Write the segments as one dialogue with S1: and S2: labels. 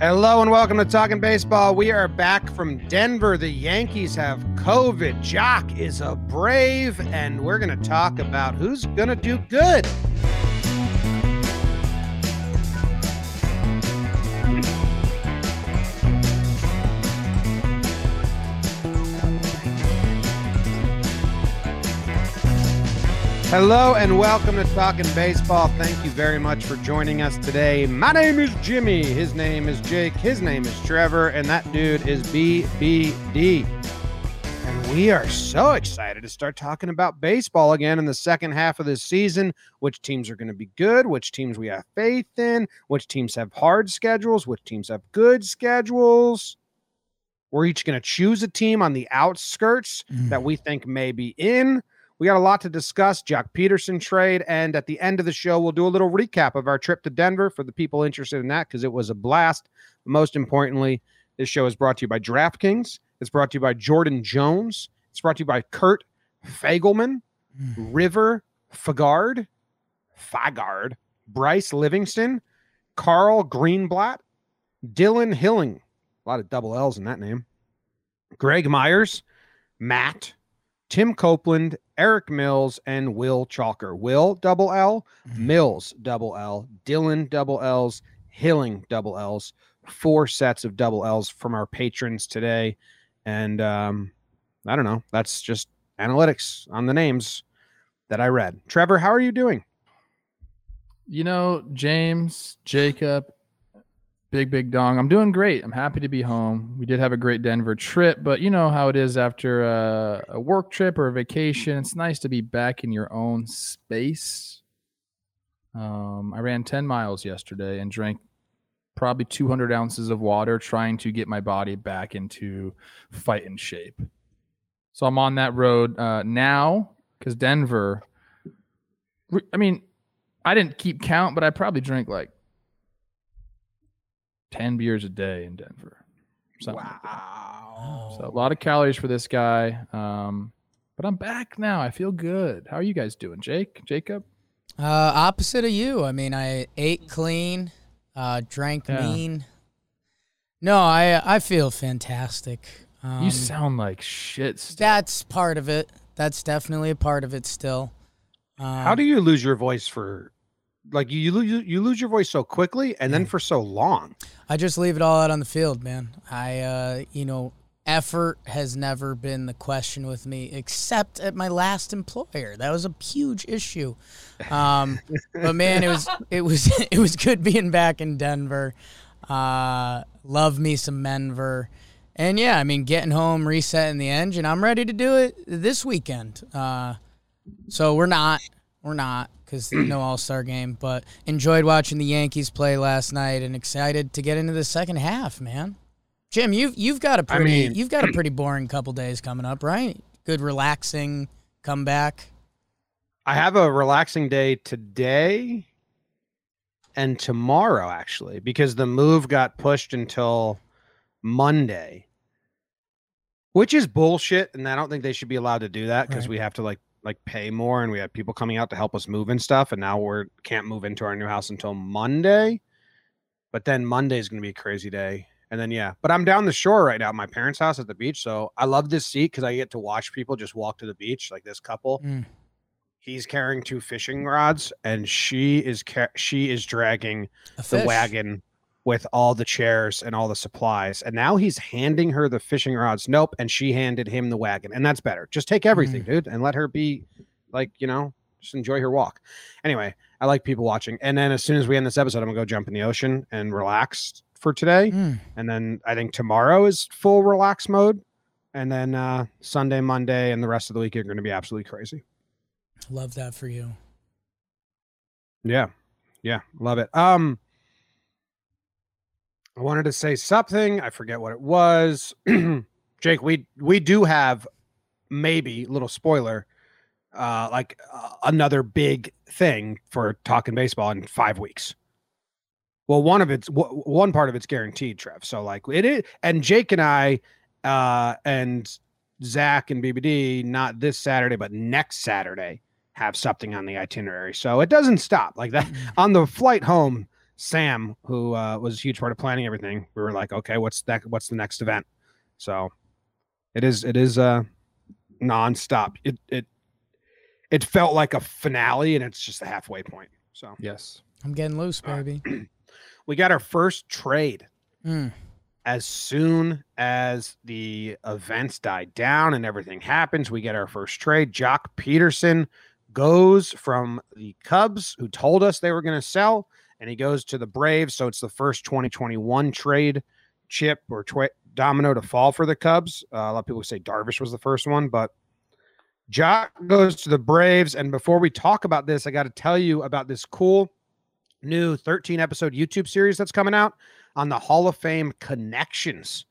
S1: Hello and welcome to Talking Baseball. We are back from Denver. The Yankees have COVID. Joc is a brave, and we're going to talk about who's going to do good. Hello and welcome to Talking Baseball. Thank you very much for joining us today. My name is Jimmy. His name is Jake. His name is Trevor. And that dude is BBD. And we are so excited to start talking about baseball again in the second half of this season. Which teams are going to be good, which teams we have faith in, which teams have hard schedules, which teams have good schedules. We're each going to choose a team on the outskirts
S2: Mm.
S1: that we think may be in. We got a lot to discuss. Joc Pederson trade, and at the end of the show, we'll do a little recap of our trip to Denver for the people interested in that because it was a blast. Most importantly, this show is brought to you by DraftKings. It's brought to you by Jordan Jones. It's brought to you by Kurt Fagelman, hmm. River Fagard, Fagard, Bryce Livingston, Carl Greenblatt, Dylan Hilling. A lot of double L's in that name. Greg Myers, Matt, Tim Copeland, Eric Mills, and Will Chalker. Will double L, Mills double L, Dylan double L's, Hilling double L's. Four sets of double L's from our patrons today. And um, I don't know. That's just analytics on the names that I read. Trevor, how are you doing?
S2: You know, James, Jacob, Big Big Dong. I'm doing great. I'm happy to be home. We did have a great Denver trip, but you know how it is after a, a work trip or a vacation. It's nice to be back in your own space. Um, I ran 10 miles yesterday and drank probably 200 ounces of water, trying to get my body back into fighting shape. So I'm on that road uh, now because Denver. I mean, I didn't keep count, but I probably drank like 10 beers a day in Denver. Something like. So a lot of calories for this guy. Um, but I'm back now. I feel good. How are you guys doing, Jake? Jacob?
S3: Uh, opposite of you. I mean, I ate clean, uh, drank
S2: Yeah.
S3: mean. No, I I feel fantastic. Um,
S2: you sound like shit. Still.
S3: that's part of it. That's definitely a part of it still. Um,
S1: How do you lose your voice for like you you lose, you lose your voice so quickly and then for so long?
S3: I just leave it all out on the field, man. I, uh, you know, effort has never been the question with me, except at my last employer. That was a huge issue. Um, but man, it was it was it was good being back in Denver. Uh, love me some Denver. And yeah, I mean, getting home, resetting the engine. I'm ready to do it this weekend. Uh, so we're not, we're not, because no All Star game. But enjoyed watching the Yankees play last night, and excited to get into the second half, man. Jim, you've you've got a
S1: I
S3: pretty
S1: mean-
S3: you've got a pretty boring couple days coming up, right? Good relaxing comeback.
S1: I have a relaxing day today and tomorrow actually because the move got pushed until Monday. Which is bullshit and I don't think they should be allowed to do that because
S3: Right.
S1: we have to like like pay more and we had people coming out to help us move and stuff and now we're can't move into our new house until Monday. But then Monday is going to be a crazy day. And then yeah, but I'm down the shore right now at my parents' house at the beach, so I love this seat cuz I get to watch people just walk to the beach like this couple
S3: Mm.
S1: he's carrying two fishing rods and she is ca- she is dragging the wagon with all the chairs and all the supplies and now he's handing her the fishing rods nope and she handed him the wagon and that's better just take everything dude and let her be like you know just enjoy her walk anyway i like people watching and then as soon as we end this episode i'm gonna go jump in the ocean and relax for today
S3: Mm.
S1: and then i think tomorrow is full relax mode and then uh sunday monday and the rest of the week are going to be absolutely crazy
S3: Love that for you.
S1: Yeah. Yeah. Love it. Um I wanted to say something. I forget what it was. Jake, we we do have maybe little spoiler uh like uh, another big thing for talking baseball in 5 weeks. Well, one of it's w- one part of it's guaranteed, Trev. So like it is and Jake and I uh and Zach and BBD not this Saturday but next Saturday have something on the itinerary. So it doesn't stop like that on the flight home. Sam, who uh, was a huge part of planning everything, we were like, okay, what's that? What's the next event? So it is it is uh nonstop. It it it felt like a finale, and it's just a halfway point. So
S2: Yes.
S3: I'm getting loose,
S1: All right.
S3: baby.
S1: we got our first trade
S3: Mm.
S1: as soon as the events died down and everything happens. We get our first trade. Joc Pederson goes from the Cubs, who told us they were going to sell, and he goes to the Braves. So it's the first 2021 trade chip or twi- domino to fall for the Cubs. Uh, a lot of people say Darvish was the first one, but Joc goes to the Braves. And before we talk about this, I got to tell you about this cool new 13 episode YouTube series that's coming out on the Hall of Fame connections.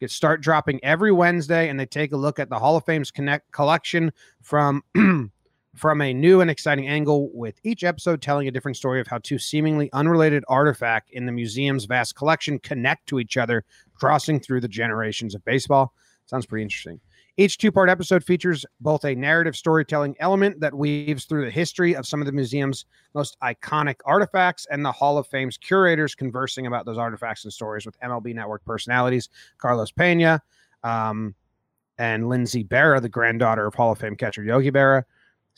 S1: It start dropping every Wednesday, and they take a look at the Hall of Fame's connect collection from from a new and exciting angle, with each episode telling a different story of how two seemingly unrelated artifact in the museum's vast collection connect to each other, crossing through the generations of baseball. Sounds pretty interesting. Each two part episode features both a narrative storytelling element that weaves through the history of some of the museum's most iconic artifacts and the Hall of Fame's curators conversing about those artifacts and stories with MLB Network personalities Carlos Pena um, and Lindsay Berra, the granddaughter of Hall of Fame catcher Yogi Berra.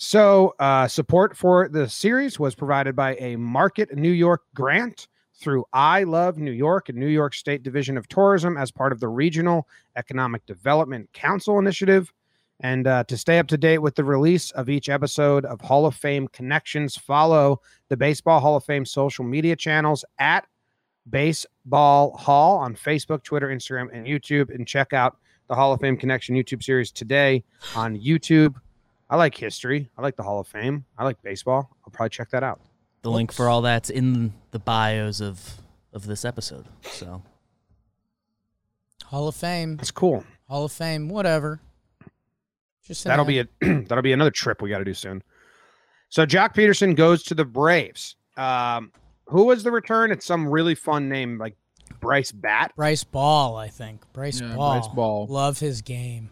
S1: So, uh, support for the series was provided by a Market New York grant through I Love New York and New York State Division of Tourism as part of the Regional Economic Development Council initiative. And uh, to stay up to date with the release of each episode of Hall of Fame Connections, follow the Baseball Hall of Fame social media channels at Baseball Hall on Facebook, Twitter, Instagram, and YouTube. And check out the Hall of Fame Connection YouTube series today on YouTube. I like history. I like the Hall of Fame. I like baseball. I'll probably check that out.
S4: The link for all that's in the bios of of this episode. So
S3: Hall of Fame.
S1: That's cool.
S3: Hall of Fame. Whatever. Just
S1: That'll be a that'll be another trip we got to do soon. So Joc Pederson goes to the Braves. Um, who was the return? It's some really fun name like Bryce Bat.
S3: Bryce Ball. I think Bryce
S2: Yeah,
S3: Ball.
S2: Bryce Ball.
S3: Love his game.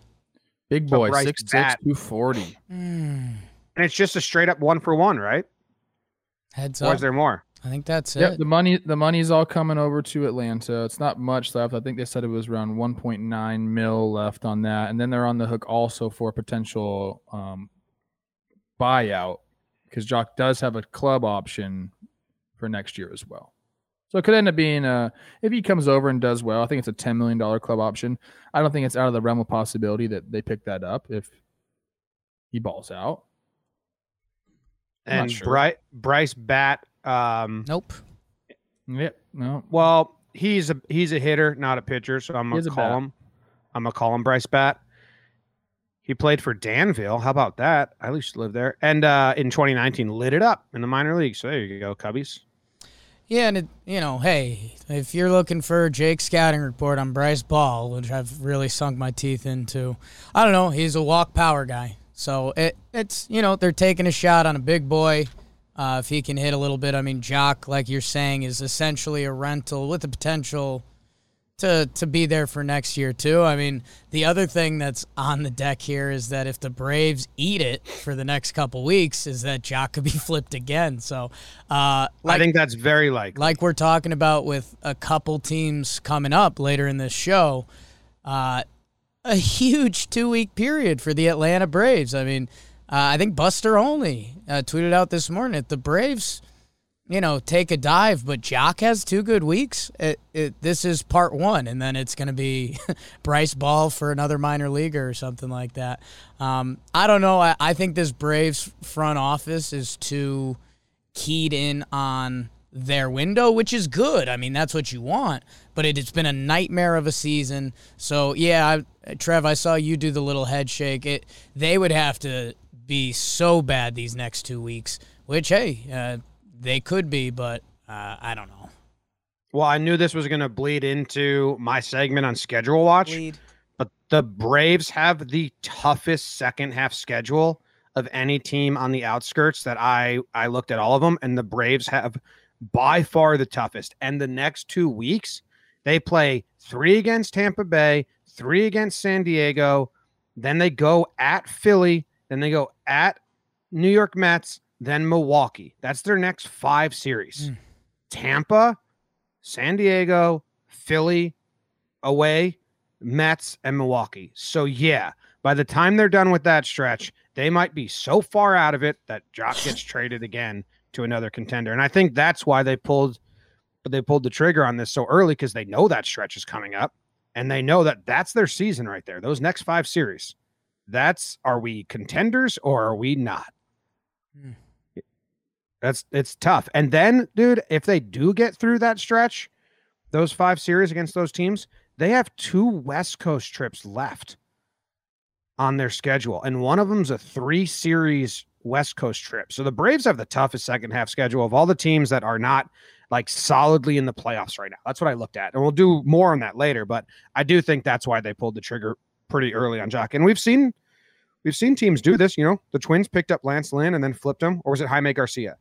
S2: Big boy,
S1: Bryce
S2: six six two forty.
S3: Mm.
S1: And it's just a straight up one for one, right?
S3: Heads
S1: Or
S3: up.
S1: is there more?
S3: I think that's
S2: Yep,
S3: it.
S2: the money the money's all coming over to Atlanta. It's not much left. I think they said it was around 1.9 mil left on that, and then they're on the hook also for a potential um, buyout because Joc does have a club option for next year as well. So it could end up being a if he comes over and does well. I think it's a 10 million dollar club option. I don't think it's out of the realm of possibility that they pick that up if he balls out. I'm
S1: And
S2: sure.
S1: Bryce Bryce Bat. Um,
S3: Nope.
S2: Yep. No.
S1: well, he's a he's a hitter, not a pitcher. So I'm gonna call him. I'm gonna call him Bryce Bat. He played for Danville. How about that? I used to live there. And uh, in 2019, lit it up in the minor leagues. So there you go, Cubbies.
S3: Yeah, and it, you know, hey, if you're looking for a Jake scouting report on Bryce Ball, which I've really sunk my teeth into, I don't know, he's a walk power guy. So it it's you know they're taking a shot on a big boy. Uh, if he can hit a little bit, I mean, Joc, like you're saying, is essentially a rental with the potential to to be there for next year too. I mean, the other thing that's on the deck here is that if the Braves eat it for the next couple weeks, is that Joc could be flipped again. So, uh, like
S1: I think that's very likely.
S3: like we're talking about with a couple teams coming up later in this show, uh, a huge two week period for the Atlanta Braves. I mean, uh, I think Buster Olney uh, tweeted out this morning that the Braves, you know, take a dive, but Joc has two good weeks. It, it, this is part one, and then it's going to be Bryce Ball for another minor leaguer or something like that. Um, I don't know. I, I think this Braves front office is too keyed in on their window, which is good. I mean, that's what you want. But it, it's been a nightmare of a season. So yeah, I, Trev, I saw you do the little head shake. It they would have to be so bad these next two weeks. Which hey, uh, they could be, but uh, I don't know.
S1: Well, I knew this was going to bleed into my segment on Schedule Watch, but the Braves have the toughest second half schedule of any team on the outskirts that I I looked at all of them, and the Braves have by far the toughest. And the next two weeks, they play three against Tampa Bay, three against San Diego, then they go at Philly, then they go at New York Mets, then Milwaukee. That's their next five series.
S3: Mm.
S1: Tampa, San Diego, Philly, away, Mets, and Milwaukee. So yeah, by the time they're done with that stretch, they might be so far out of it that Joc gets traded again to another contender. And I think that's why they pulled but they pulled the trigger on this so early because they know that stretch is coming up and they know that that's their season right there. Those next 5 series. That's are we contenders or are we not?
S3: Hmm.
S1: That's it's tough. And then, dude, if they do get through that stretch, those five series against those teams, they have two West Coast trips left on their schedule. And one of them's a three series West Coast trip. So the Braves have the toughest second half schedule of all the teams that are not like solidly in the playoffs right now. That's what I looked at. And we'll do more on that later. But I do think that's why they pulled the trigger pretty early on Joc. And we've seen we've seen teams do this. You know, the twins picked up Lance Lynn and then flipped him, or was it Jaime Garcia?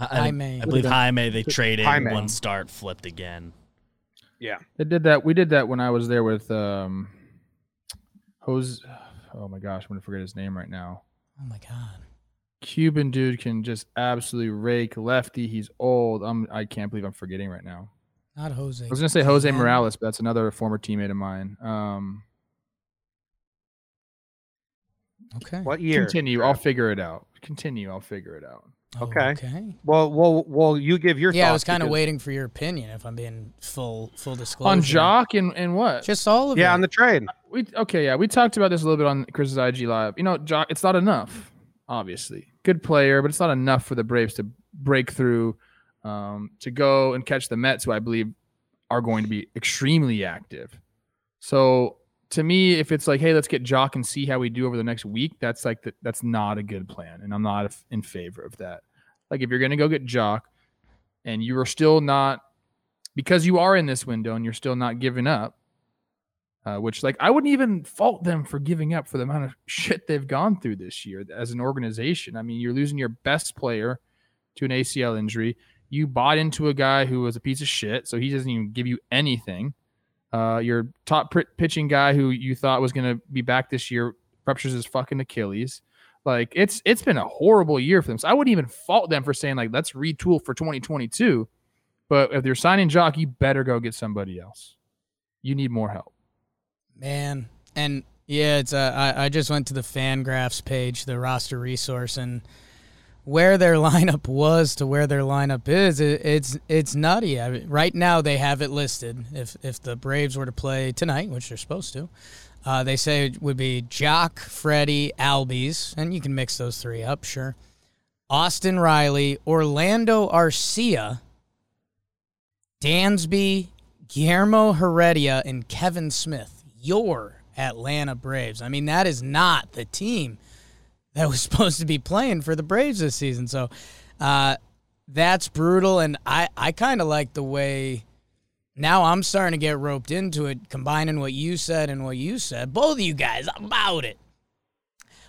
S4: I, I,
S3: Jaime.
S4: I believe Jaime they traded
S1: Jaime.
S4: one start, flipped again.
S1: Yeah.
S2: They did that. We did that when I was there with um, Jose. Oh my gosh, I'm gonna forget his name right now.
S3: Oh my god.
S2: Cuban dude can just absolutely rake lefty. He's old. I'm. I can't believe I'm forgetting right now.
S3: Not Jose.
S2: I was gonna say Jose
S3: Canseco.
S2: Morales, but that's another former teammate of mine. Um,
S3: Okay.
S1: What year?
S2: continue. I'll figure it out. Continue. I'll figure it out.
S1: Okay.
S3: Okay.
S1: Well, well, well. You give your
S3: Yeah, I was kind of
S1: because-
S3: waiting for your opinion. If I'm being full full disclosure
S2: On Joc and and what?
S3: just all of
S1: Yeah,
S3: it.
S1: on the trade.
S2: We okay, yeah, we talked about this a little bit on Chris's IG live. You know, Joc, it's not enough. Obviously, good player, but it's not enough for the Braves to break through, um, to go and catch the Mets, who I believe are going to be extremely active. So to me, if it's like, hey, let's get Joc and see how we do over the next week, that's like the, that's not a good plan, and I'm not in favor of that. Like if you're gonna go get Joc, and you are still not because you are in this window and you're still not giving up uh, which like I wouldn't even fault them for giving up for the amount of shit they've gone through this year as an organization. I mean, you're losing your best player to an ACL injury. You bought into a guy who was a piece of shit, so he doesn't even give you anything. Uh, your top pr- pitching guy who you thought was going to be back this year ruptures his fucking Achilles. Like it's it's been a horrible year for them. So I wouldn't even fault them for saying like let's retool for 2022. But if they're signing Joc, you better go get somebody else. You need more help.
S3: Man, and yeah, it's uh, I I just went to the Fangraphs page, the roster resource, and where their lineup was to where their lineup is, it, it's it's nutty. I mean, right now they have it listed. If if the Braves were to play tonight, which they're supposed to, uh, they say it would be Joc, Freddie, Albies, and you can mix those three up, sure. Austin Riley, Orlando Arcia, Dansby, Guillermo Heredia, and Kevan Smith. Your Atlanta Braves. I mean, that is not the team that was supposed to be playing for the Braves this season. So uh, that's brutal. And I, I kind of like the way now I'm starting to get roped into it, combining what you said and what you said. Both of you guys about it.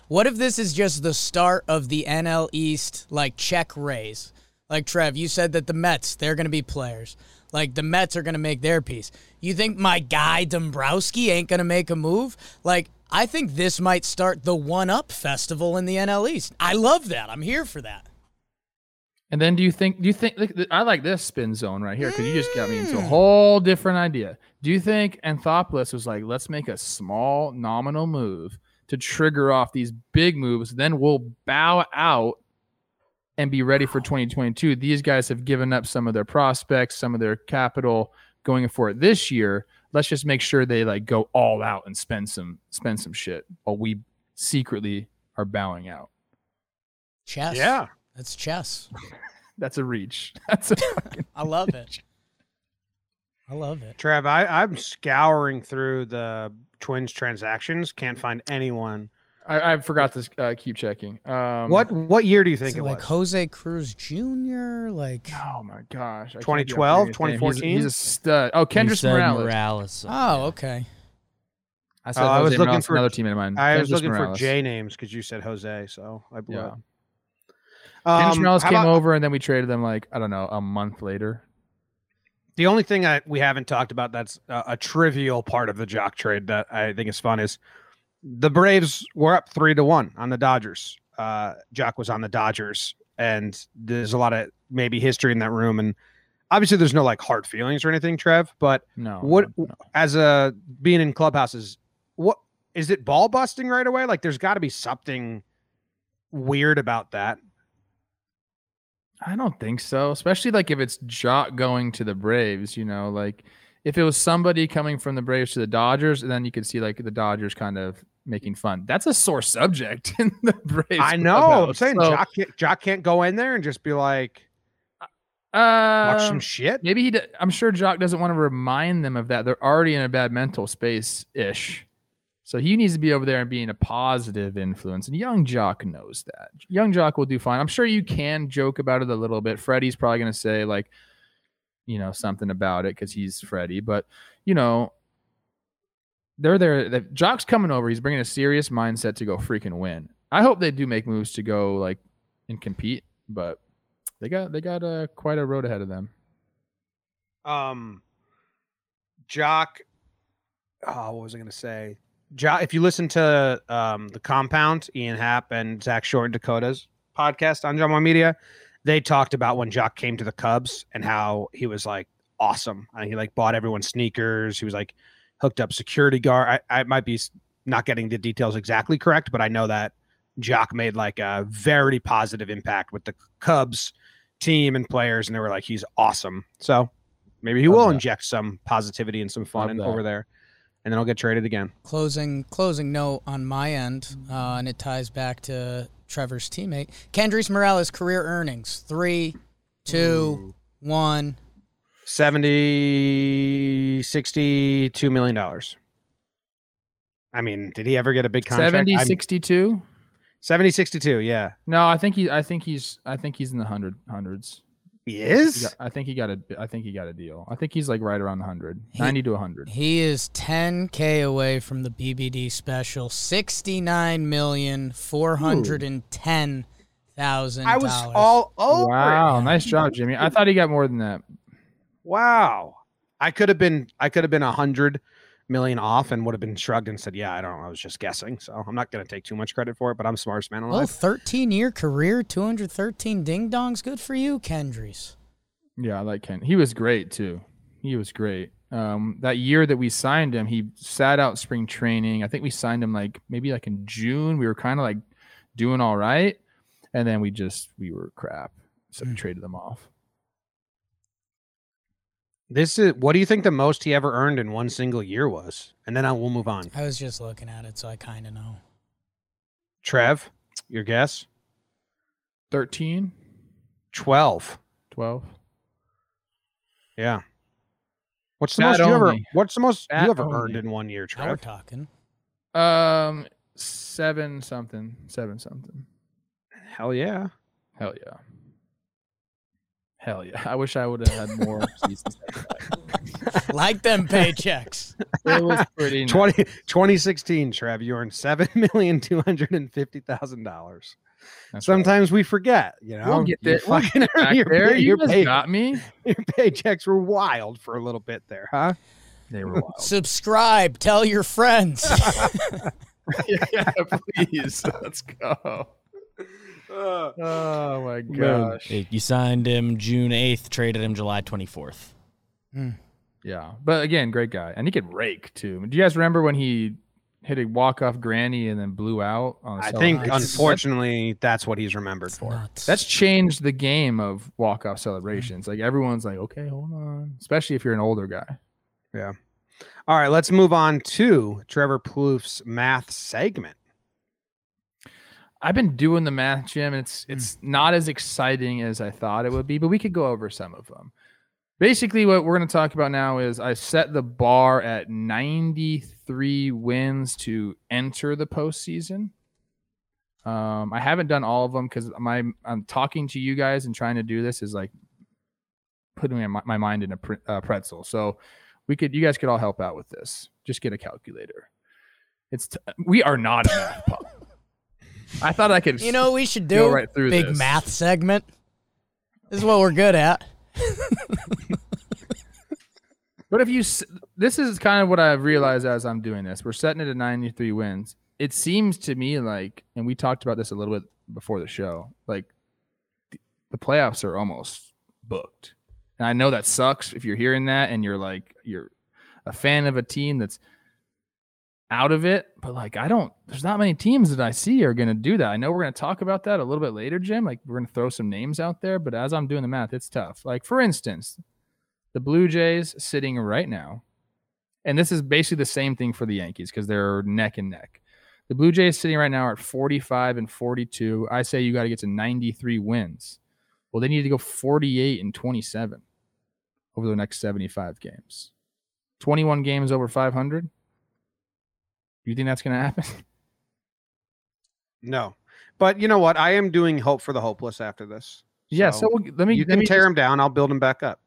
S3: What if this is just the start of the NL East like check raise? Like Trev, you said that the Mets, they're going to be players. Like the Mets are going to make their piece. You think my guy Dombrowski ain't going to make a move? Like I think this might start the one up festival in the NL East. I love that. I'm here for that.
S2: And then do you think do you think I like this spin zone right here because you just got me into a mm. whole different idea. Do you think Anthopoulos was like, let's make a small nominal move to trigger off these big moves, then we'll bow out and be ready for 2022. These guys have given up some of their prospects, some of their capital going for it this year. Let's just make sure they like go all out and spend some spend some shit while we secretly are bowing out.
S3: Chess.
S1: Yeah.
S3: That's chess.
S2: That's a reach. That's a fucking
S3: I love it. I love it.
S1: Trav, I, I'm scouring through the Twins transactions. Can't find anyone.
S2: I, I forgot to uh, keep checking. Um,
S1: what what year do you think
S3: Is
S1: it
S3: it like
S1: was?
S3: Jose Cruz Jr. Like
S2: Oh my gosh! I
S1: 2012,
S2: get- I forget his name.
S1: 2014?
S2: He's, he's a stud. Oh,
S4: You Kendrys
S2: Morales.
S4: Morales.
S3: Oh, okay.
S2: I said
S1: Oh, I was looking
S2: Morales,
S1: for-
S2: another teammate of mine.
S1: I was looking
S2: Morales.
S1: for J names because you said Jose, so I blew
S2: Yeah.
S1: it.
S2: Kendrys
S1: Um,
S2: Morales came
S1: about-
S2: over, and then we traded them like I don't know a month later.
S1: The only thing I, we haven't talked about that's a, a trivial part of the Joc trade that I think is fun is the Braves were up three to one on the Dodgers. Uh, Joc was on the Dodgers, and there's a lot of maybe history in that room. And obviously, there's no like hard feelings or anything, Trev. But
S2: No.
S1: what
S2: no,
S1: as a being in clubhouses, what is it ball busting right away? Like, there's got to be something weird about that.
S2: I don't think so. Especially like if it's Joc going to the Braves, you know, like if it was somebody coming from the Braves to the Dodgers, then you could see like the Dodgers kind of making fun. That's a sore subject in the Braves.
S1: I know. I'm saying
S2: So,
S1: Joc, can't, Joc can't go in there and just be like, watch uh,
S2: some
S1: shit.
S2: maybe he. d- I'm sure Joc doesn't want to remind them of that. They're already in a bad mental space ish. So he needs to be over there and being a positive influence. And young Joc knows that. Young Joc will do fine. I'm sure you can joke about it a little bit. Freddie's probably going to say, like, you know, something about it because he's Freddie. But, you know, they're there. The, Joc's coming over. He's bringing a serious mindset to go freaking win. I hope they do make moves to go, like, and compete. But they got they got uh, quite a road ahead of them.
S1: um joc oh what was i gonna say joc if you listen to um the compound ian happ and zack short and dakota's podcast on John media they talked about when joc came to the cubs and how he was like awesome and he like bought everyone sneakers he was like hooked up security guard i, I might be not getting the details exactly correct but i know that joc made like a very positive impact with the cubs team and players and they were like he's awesome so Maybe he
S2: Love
S1: will
S2: that.
S1: inject some positivity and some fun
S2: Love
S1: in, over there, and then I'll get traded again.
S3: Closing closing note on my end, uh, and it ties back to Trevor's teammate Kendrys Morales' career earnings three, two, one.
S1: 70, 62 million dollars. I mean, did he ever get a big contract?
S2: 70,
S1: I'm-
S2: 62?
S1: 70, 62, yeah.
S2: No, I think he. I think he's. I think he's in the hundred hundreds.
S1: He
S2: He
S1: is?
S2: got- I think he got a. I think he got a deal. I think he's like right around 100,
S3: He-
S2: 90 to 100.
S3: He is 10k away from the BBD special, sixty-nine million four hundred and ten thousand.
S1: I was all over
S2: Wow, nice job, Jimmy. I thought he got more than that.
S1: Wow. I could have been I could have been a hundred million off and would have been shrugged and said, Yeah, I don't know. I was just guessing. So I'm not gonna take too much credit for it, but I'm smartest man
S3: Well,
S1: alive.
S3: 13 year career, 213 ding dongs. Good for you, Kendrys.
S2: Yeah, I like Ken. He was great too. He was great. Um, that year that we signed him, he sat out spring training. I think we signed him like maybe like in June. We were kind of like doing all right, and then we just we were crap, so we
S3: Hmm.
S2: traded them off.
S1: This is what do you think the most he ever earned in one single year was? And then I will move on.
S3: I was just looking at it, so I kind of know.
S1: Trev, your guess?
S2: 13,
S1: 12.
S2: 12.
S1: Yeah. What's the
S2: That
S1: most you ever what's the most
S2: That
S1: you ever
S2: only.
S1: earned in one year,
S3: Now we're talking.
S2: Um, seven something, seven something.
S1: Hell yeah.
S2: Hell yeah. Hell yeah. I wish I would have had more seasons.
S3: like them paychecks.
S2: It was pretty nice.
S1: 20, 2016, Trev, you earned seven million two hundred and fifty thousand dollars.
S2: That's right.
S1: Sometimes we forget, you know.
S2: We'll get
S1: You
S2: there. We'll
S1: fucking-
S2: get back
S1: your,
S2: there.
S1: pay-
S2: You
S1: your,
S2: just
S1: pay-
S2: got me.
S1: your paychecks were wild for a little bit there, huh?
S2: They were wild.
S3: Subscribe. Tell your friends.
S2: yeah, please. Let's go. Oh my gosh.
S4: Hey, You signed him June 8th, traded him July 24th. Hmm.
S2: Yeah. But again, great guy. And he could rake too. Do you guys remember when he hit a walk off granny and then blew out on a
S1: I think,
S2: celebration?
S1: unfortunately, that's what he's remembered
S3: It's
S1: for.
S3: nuts.
S2: That's changed the game of walk off celebrations. Like everyone's like, okay, hold on. Especially if you're an older guy. Yeah.
S1: All right, let's move on to Trevor Plouffe math segment.
S2: I've been doing the math, Jim. It's it's not as exciting as I thought it would be, but we could go over some of them. Basically, what we're going to talk about now is I set the bar at 93 wins to enter the postseason. Um, I haven't done all of them because my I'm talking to you guys and trying to do this is like putting my, my mind in a pre- uh, pretzel. So we could you guys could all help out with this. Just get a calculator. It's t- we are not a math. I thought I could.
S3: you know what we should do?
S2: right through
S3: Big
S2: this.
S3: math segment. This is what we're good at.
S2: But if you, this is kind of what I've realized as I'm doing this. We're setting it at 93 wins. It seems to me like, and we talked about this a little bit before the show, like the playoffs are almost booked. And I know that sucks if you're hearing that and you're like you're a fan of a team that's out of it, but like I don't there's not many teams that I see are going to do that. I know we're going to talk about that a little bit later, Jim. Like we're going to throw some names out there, but as I'm doing the math, it's tough. Like for instance, the Blue Jays sitting right now, and this is basically the same thing for the Yankees because they're neck and neck. The Blue Jays sitting right now are at 45 and 42. I say you got to get to 93 wins. Well, they need to go 48 and 27 over the next 75 games. 21 games over 500. You think that's going to happen?
S1: No, but you know what? I am doing hope for the hopeless after this.
S2: yeah. So we'll, let me.
S1: you
S2: let
S1: can
S2: me
S1: tear
S2: just-
S1: them down. I'll build them back up.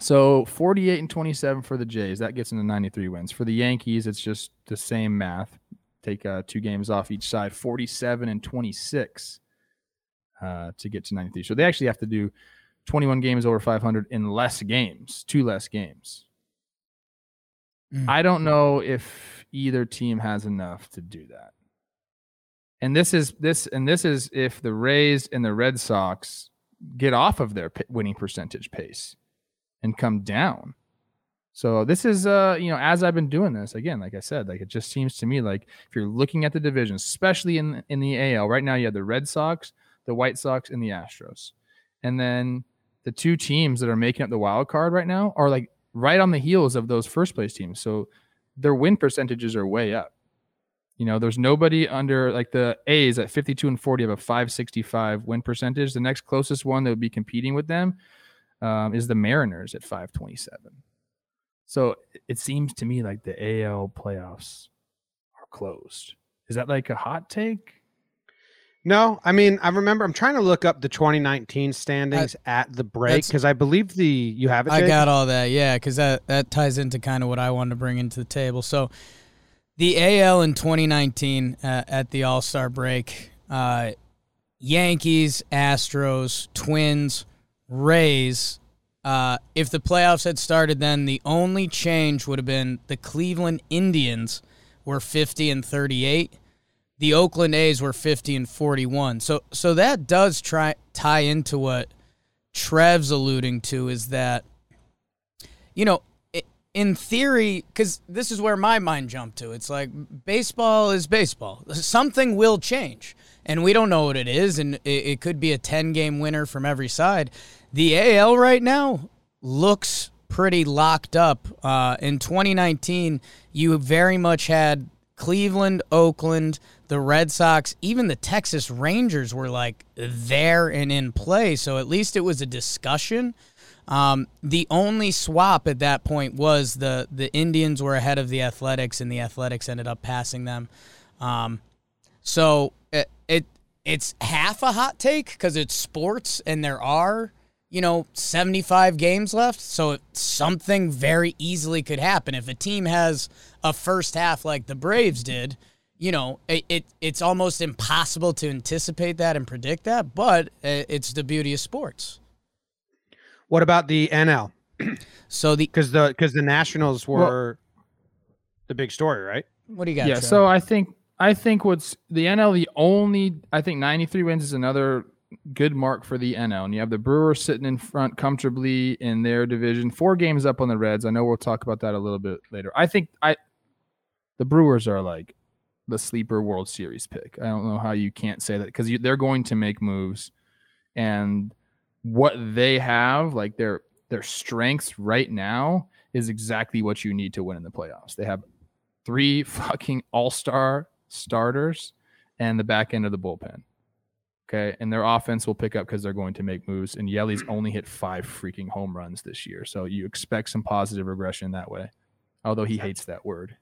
S2: So 48 and 27 for the Jays. That gets into 93 wins. For the Yankees, it's just the same math. Take uh, two games off each side. 47 and 26 uh, to get to 93. So they actually have to do 21 games over 500 in less games, two less games.
S3: Mm.
S2: I don't know if either team has enough to do that. And this is this and this is if the Rays and the Red Sox get off of their winning percentage pace and come down. So this is uh you know as I've been doing this again like I said like it just seems to me like if you're looking at the divisions especially in in the AL right now you have the Red Sox, the White Sox and the Astros. And then the two teams that are making up the wild card right now are like right on the heels of those first place teams. So their win percentages are way up. You know, there's nobody under like the A's at 52 and 40 have a 565 win percentage. The next closest one that would be competing with them um, is the Mariners at 527. So it seems to me like the AL playoffs are closed. Is that like a hot take?
S1: No, I mean I remember. I'm trying to look up the 2019 standings at the break because I believe the you have it.
S3: I got all that, yeah, because that that ties into kind of what I wanted to bring into the table. So, the AL in 2019 uh, at the All Star break, uh, Yankees, Astros, Twins, Rays. Uh, if the playoffs had started then, the only change would have been the Cleveland Indians were 50 and 38. The Oakland A's were 50 and 41. So so that does try tie into what Trev's alluding to is that you know, in theory, because this is where my mind jumped to. It's like baseball is baseball. Something will change, and we don't know what it is, and it, it could be a 10 game winner from every side. The AL right now looks pretty locked up. Uh, in 2019, you very much had Cleveland, Oakland, the Red Sox, even the Texas Rangers were like there and in play. So at least it was a discussion. Um, the only swap at that point was the the Indians were ahead of the Athletics, and the Athletics ended up passing them. Um, so it, it it's half a hot take because it's sports, and there are you know 75 games left, so something very easily could happen if a team has a first half like the Braves did. You know, it, it it's almost impossible to anticipate that and predict that, but uh, it's the beauty of sports.
S1: What about the NL?
S3: So the
S1: Because the because the Nationals were the big story, right?
S3: what do you got?
S2: yeah.
S3: Trev?
S2: So I think I think what's the NL the only I think 93 wins is another good mark for the NL. And you have the Brewers sitting in front comfortably in their division, four games up on the Reds. I know we'll talk about that a little bit later. I think I the Brewers are like the sleeper World Series pick. I don't know how you can't say that because they're going to make moves, and what they have, like their their strengths right now, is exactly what you need to win in the playoffs. They have three fucking all star starters and the back end of the bullpen. Okay. And their offense will pick up because they're going to make moves. And Yeli's only hit five freaking home runs this year. So you expect some positive regression that way. Although he hates that word.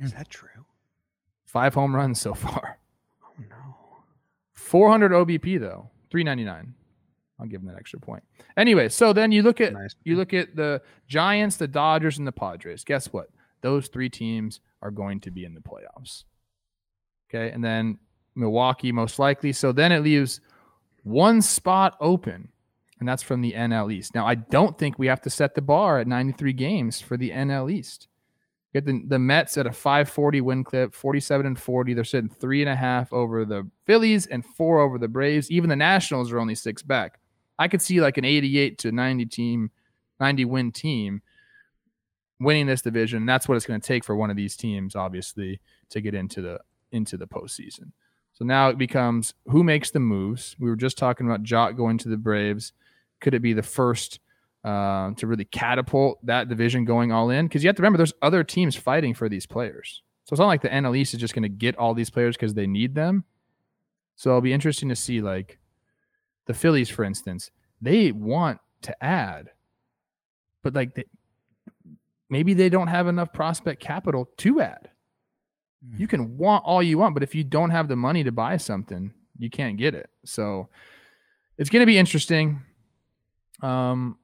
S1: Is that true?
S2: Five home runs so far.
S1: Oh no.
S2: 400 OBP though. 399. I'll give him that extra point. Anyway, so then you look at
S1: Nice.
S2: you look at the Giants, the Dodgers, and the Padres. Guess what? Those three teams are going to be in the playoffs. Okay. And then Milwaukee, most likely. So then it leaves one spot open, and that's from the NL East. Now, I don't think we have to set the bar at 93 games for the NL East. Get the, the Mets at a 540 win clip, 47 and 40. They're sitting three and a half over the Phillies and four over the Braves. Even the Nationals are only six back. I could see like an 88 to 90 team, 90 win team winning this division. That's what it's going to take for one of these teams, obviously, to get into the into the postseason. So now it becomes who makes the moves. We were just talking about Joc going to the Braves. Could it be the first uh, to really catapult that division going all in? Because you have to remember, there's other teams fighting for these players. So it's not like the NL East is just going to get all these players because they need them. So it'll be interesting to see, like the Phillies, for instance, they want to add, but like they, maybe they don't have enough prospect capital to add. You can want all you want, but if you don't have the money to buy something, you can't get it. So it's going to be interesting. Um,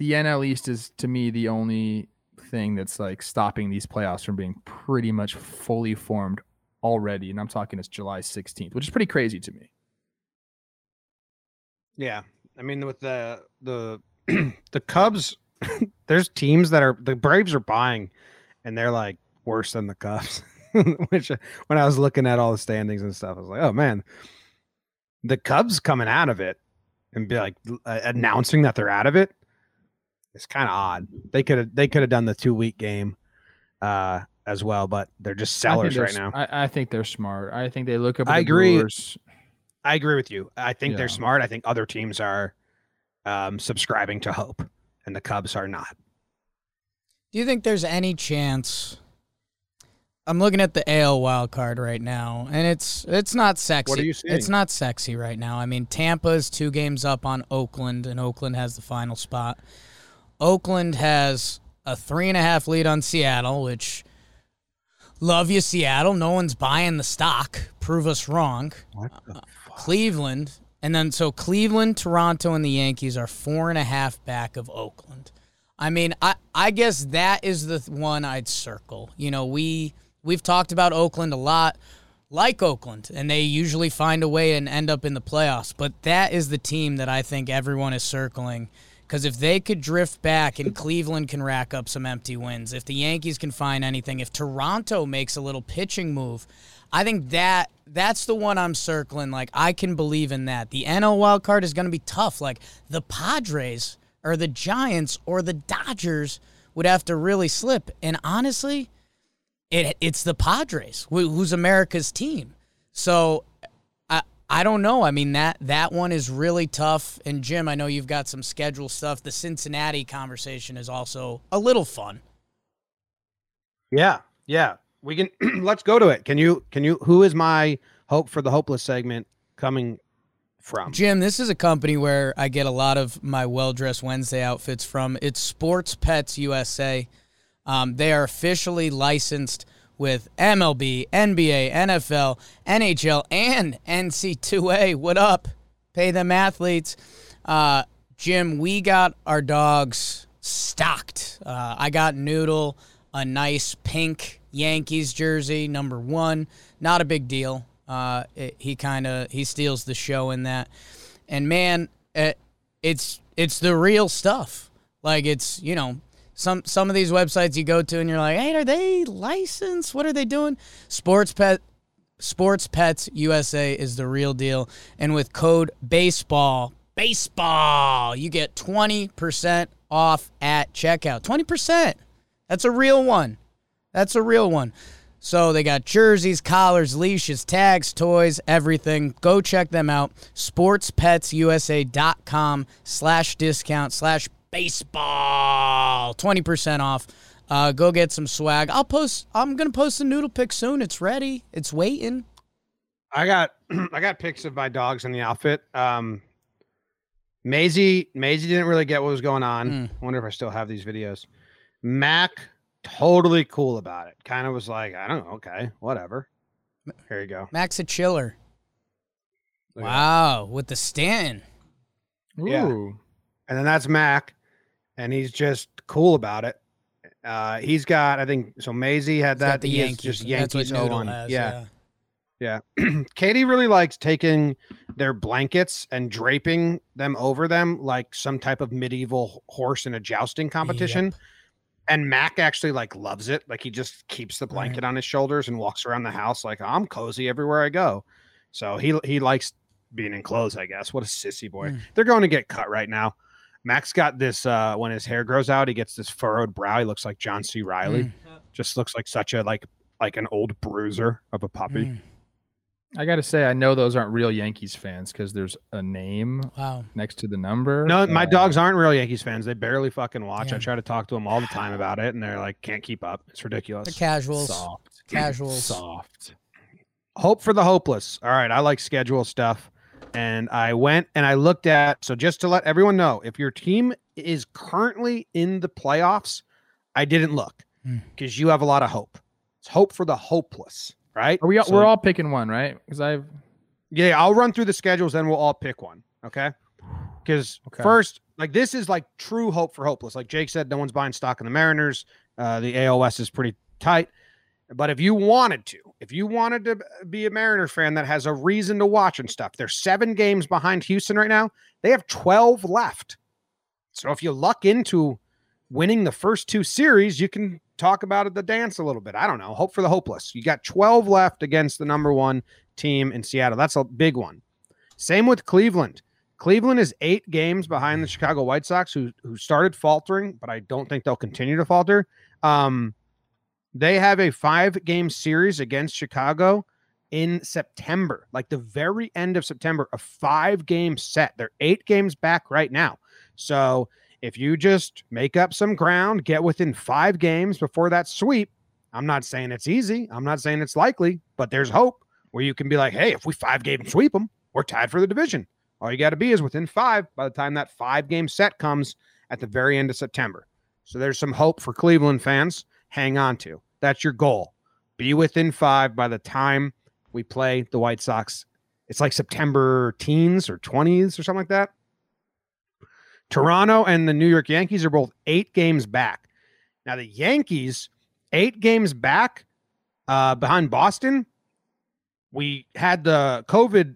S2: the NL East is to me the only thing that's like stopping these playoffs from being pretty much fully formed already. And I'm talking it's July 16th, which is pretty crazy to me.
S1: Yeah, I mean with the the the Cubs, there's teams that are the Braves are buying, and they're like worse than the Cubs. Which when I was looking at all the standings and stuff, I was like, oh man, the Cubs coming out of it and be like uh, announcing that they're out of it. It's kind of odd. They could have they could have done the two week game uh, as well, but they're just sellers
S2: they're
S1: right now.
S2: I, I think they're smart. I think they look up. At
S1: I
S2: the
S1: agree.
S2: Brewers.
S1: I agree with you. I think
S2: Yeah.
S1: they're smart. I think other teams are um, subscribing to hope, and the Cubs are not.
S3: Do you think there's any chance? I'm looking at the AL wild card right now, and it's it's not sexy.
S1: you
S3: It's not sexy right now. I mean, Tampa is two games up on Oakland, and Oakland has the final spot. Oakland has a three and a half lead on Seattle, which love you, Seattle. No one's buying the stock. Prove us wrong. Uh, Cleveland, and then so Cleveland, Toronto, and the Yankees are four and a half back of Oakland. I mean, I I guess that is the one I'd circle. You know, we we've talked about Oakland a lot, like Oakland, and they usually find a way and end up in the playoffs. But that is the team that I think everyone is circling. Because if they could drift back and Cleveland can rack up some empty wins, if the Yankees can find anything, if Toronto makes a little pitching move, I think that that's the one I'm circling. Like I can believe in that. The NL wild card is going to be tough. Like the Padres or the Giants or the Dodgers would have to really slip. And honestly, it it's the Padres who's America's team. So I don't know. I mean that that one is really tough. And Jim, I know you've got some schedule stuff. The Cincinnati conversation is also a little fun.
S1: Yeah, yeah. We can let's go to it. Can you can you who is my hope for the hopeless segment coming from?
S3: Jim, this is a company where I get a lot of my well dressed Wednesday outfits from. It's Sports Pets USA. Um, they are officially licensed with MLB, NBA, NFL, NHL, and NC2A. What up? Pay them athletes. Uh, Jim, we got our dogs stocked. Uh, I got Noodle a nice pink Yankees jersey, number one. Not a big deal. Uh, it, he kind of he steals the show in that, and man, it, it's it's the real stuff. Like it's you know some some of these websites you go to and you're like, hey, are they licensed? What are they doing? Sports Pet Sports Pets USA is the real deal, and with code baseball baseball you get 20% off at checkout. 20% that's a real one. That's a real one. So they got jerseys collars leashes tags toys everything. Go check them out. Sportspetsusa.com slash discount slash baseball 20% off uh, go get some swag i'll post i'm gonna post the noodle pic soon it's ready it's waiting
S1: I got I got pics of my dogs in the outfit. Um Maisie Maisie didn't really get what was going on.
S3: Mm.
S1: I wonder if I still have these videos. Mac totally cool about it. Kind of was like, I don't know, okay, whatever. Here you go.
S3: max a chiller
S1: Look
S3: wow with the stanton
S1: Yeah.
S2: Ooh.
S1: And then that's Mac, and he's just cool about it. Uh, he's got, I think, so Maisie had
S3: He's
S1: that.
S3: the yankees
S1: just
S3: That's what
S1: Yankees on.
S3: has,
S1: yeah, yeah. Katie really likes taking their blankets and draping them over them like some type of medieval horse in a jousting competition. And Mac actually like loves it. Like he just keeps the
S3: Right.
S1: blanket on his shoulders and walks around the house like I'm cozy everywhere I go. So he he likes being in clothes, I guess. What a sissy boy.
S3: Mm.
S1: They're going to get cut right now. Max got this uh when his hair grows out, he gets this furrowed brow. He looks like John C. Reilly.
S3: Mm.
S1: Just looks like such a like like an old bruiser of a puppy.
S3: Mm.
S2: I got to say, I know those aren't real Yankees fans because there's a name
S3: Wow.
S2: next to the number.
S1: No, my
S2: Uh,
S1: dogs aren't real Yankees fans. They barely fucking watch. I try to talk to them all the time about it, and they're like, can't keep up. It's ridiculous.
S3: The casuals.
S2: Soft.
S3: Casuals.
S2: Soft.
S1: Hope for the hopeless. All right, I like schedule stuff. And I went and I looked at so just to let everyone know, if your team is currently in the playoffs, I didn't look
S3: Hmm.
S1: because you have a lot of hope. It's hope for the hopeless, right?
S2: Are we all,
S1: So-
S2: we're all picking one, right? Because I've
S1: Yeah, I'll run through the schedules, then we'll all pick one. Okay. Because
S2: Okay.
S1: first, like this is like true hope for hopeless. Like Jake said, no one's buying stock in the Mariners. Uh, the AOS is pretty tight. But if you wanted to, if you wanted to be a Mariner fan that has a reason to watch and stuff, they're seven games behind Houston right now. They have 12 left. So if you luck into winning the first two series, you can talk about it, the dance a little bit. I don't know. Hope for the hopeless. You got 12 left against the number one team in Seattle. That's a big one. Same with Cleveland. Cleveland is eight games behind the Chicago White Sox, who who started faltering, but I don't think they'll continue to falter. Um, they have a five game series against Chicago in September, like the very end of September, a five game set. They're eight games back right now. So if you just make up some ground, get within five games before that sweep, I'm not saying it's easy. I'm not saying it's likely, but there's hope where you can be like, hey, if we five game sweep them, we're tied for the division. All you got to be is within five by the time that five game set comes at the very end of September. So there's some hope for Cleveland fans. Hang on to that's your goal. Be within five by the time we play the White Sox. It's like September teens or 20s or something like that. Toronto and the New York Yankees are both eight games back. Now, the Yankees, eight games back uh, behind Boston. We had the COVID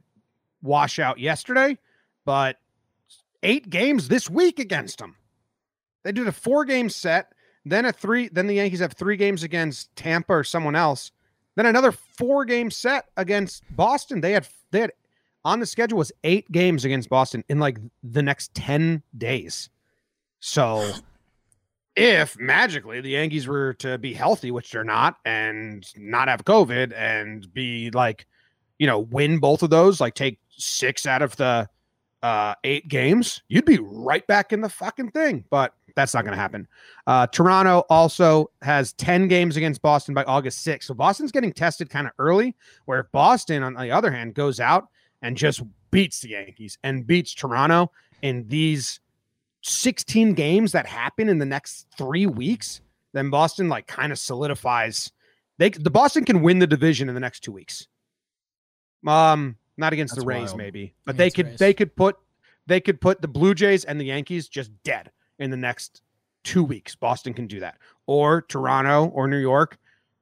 S1: washout yesterday, but eight games this week against them. They did a four game set, then a three, then the Yankees have three games against Tampa or someone else, then another four game set against Boston. They had they had on the schedule was eight games against Boston in like the next 10 days. So if magically the Yankees were to be healthy, which they're not, and not have COVID and be like, you know, win both of those, like take six out of the uh, eight games, you'd be right back in the fucking thing. But that's not going to happen. Uh, Toronto also has 10 games against Boston by August 6th. So Boston's getting tested kind of early, where if Boston, on the other hand, goes out and just beats the Yankees and beats Toronto in these 16 games that happen in the next three weeks, then Boston like kind of solidifies. They the Boston can win the division in the next two weeks. Um, not against the Rays,
S2: wild.
S1: maybe, but they
S3: Against
S1: could
S3: Rays.
S1: they could put they could put the Blue Jays and the Yankees just dead in the next two weeks. Boston can do that, or Toronto or New York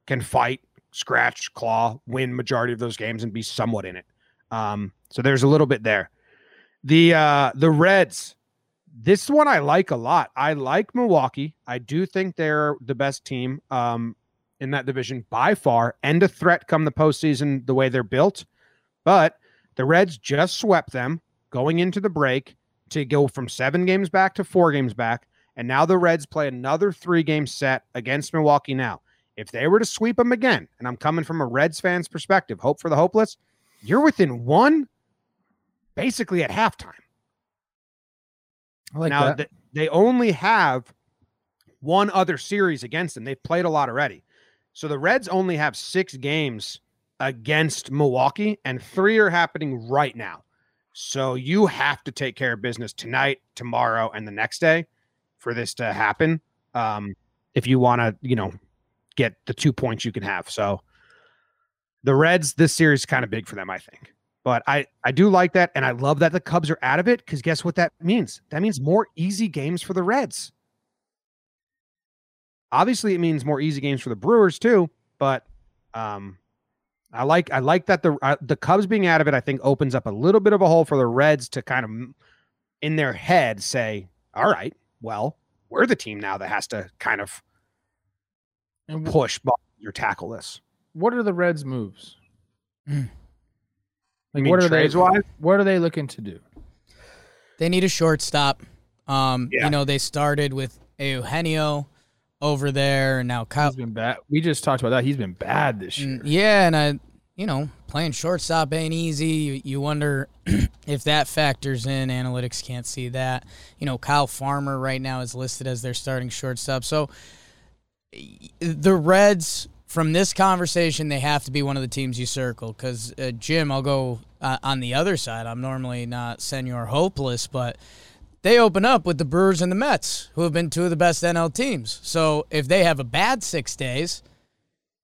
S1: can fight, scratch, claw, win majority of those games and be somewhat in it. Um, so there's a little bit there. The uh the Reds, this one I like a lot. I like Milwaukee. I do think they're the best team um in that division by far and a threat come the postseason the way they're built. But the Reds just swept them going into the break to go from seven games back to four games back. And now the Reds play another three game set against Milwaukee now. If they were to sweep them again, and I'm coming from a Reds fan's perspective, hope for the hopeless, you're within one basically at halftime.
S2: I like
S1: now th- they only have one other series against them. They've played a lot already. So the Reds only have six games against Milwaukee, and three are happening right now. So you have to take care of business tonight, tomorrow, and the next day for this to happen. Um, if you want to, you know, get the two points you can have. So the Reds, this series is kind of big for them, I think. But I I do like that, and I love that the Cubs are out of it because guess what that means? That means more easy games for the Reds. Obviously, it means more easy games for the Brewers too. But um, I like I like that the uh, the Cubs being out of it. I think opens up a little bit of a hole for the Reds to kind of in their head say, "All right, well, we're the team now that has to kind of
S2: And wh-
S1: push Boston or tackle this."
S2: what are the Reds' moves?
S1: I
S2: Like what are they
S1: wise?
S2: what are they looking to do?
S3: They need a shortstop. Um,
S1: Yeah.
S3: you know, they started with Eugenio over there, and now Kyle.
S2: He's been bad. We just talked about that. He's been bad this year.
S3: Mm, Yeah, and I, you know, playing shortstop ain't easy. You, you wonder if that factors in. Analytics can't see that. You know, Kyle Farmer right now is listed as their starting shortstop. So the Reds, from this conversation, they have to be one of the teams you circle. Because uh, Jim, I'll go uh, on the other side. I'm normally not senor hopeless, but they open up with the Brewers and the Mets, who have been two of the best NL teams. So if they have a bad six days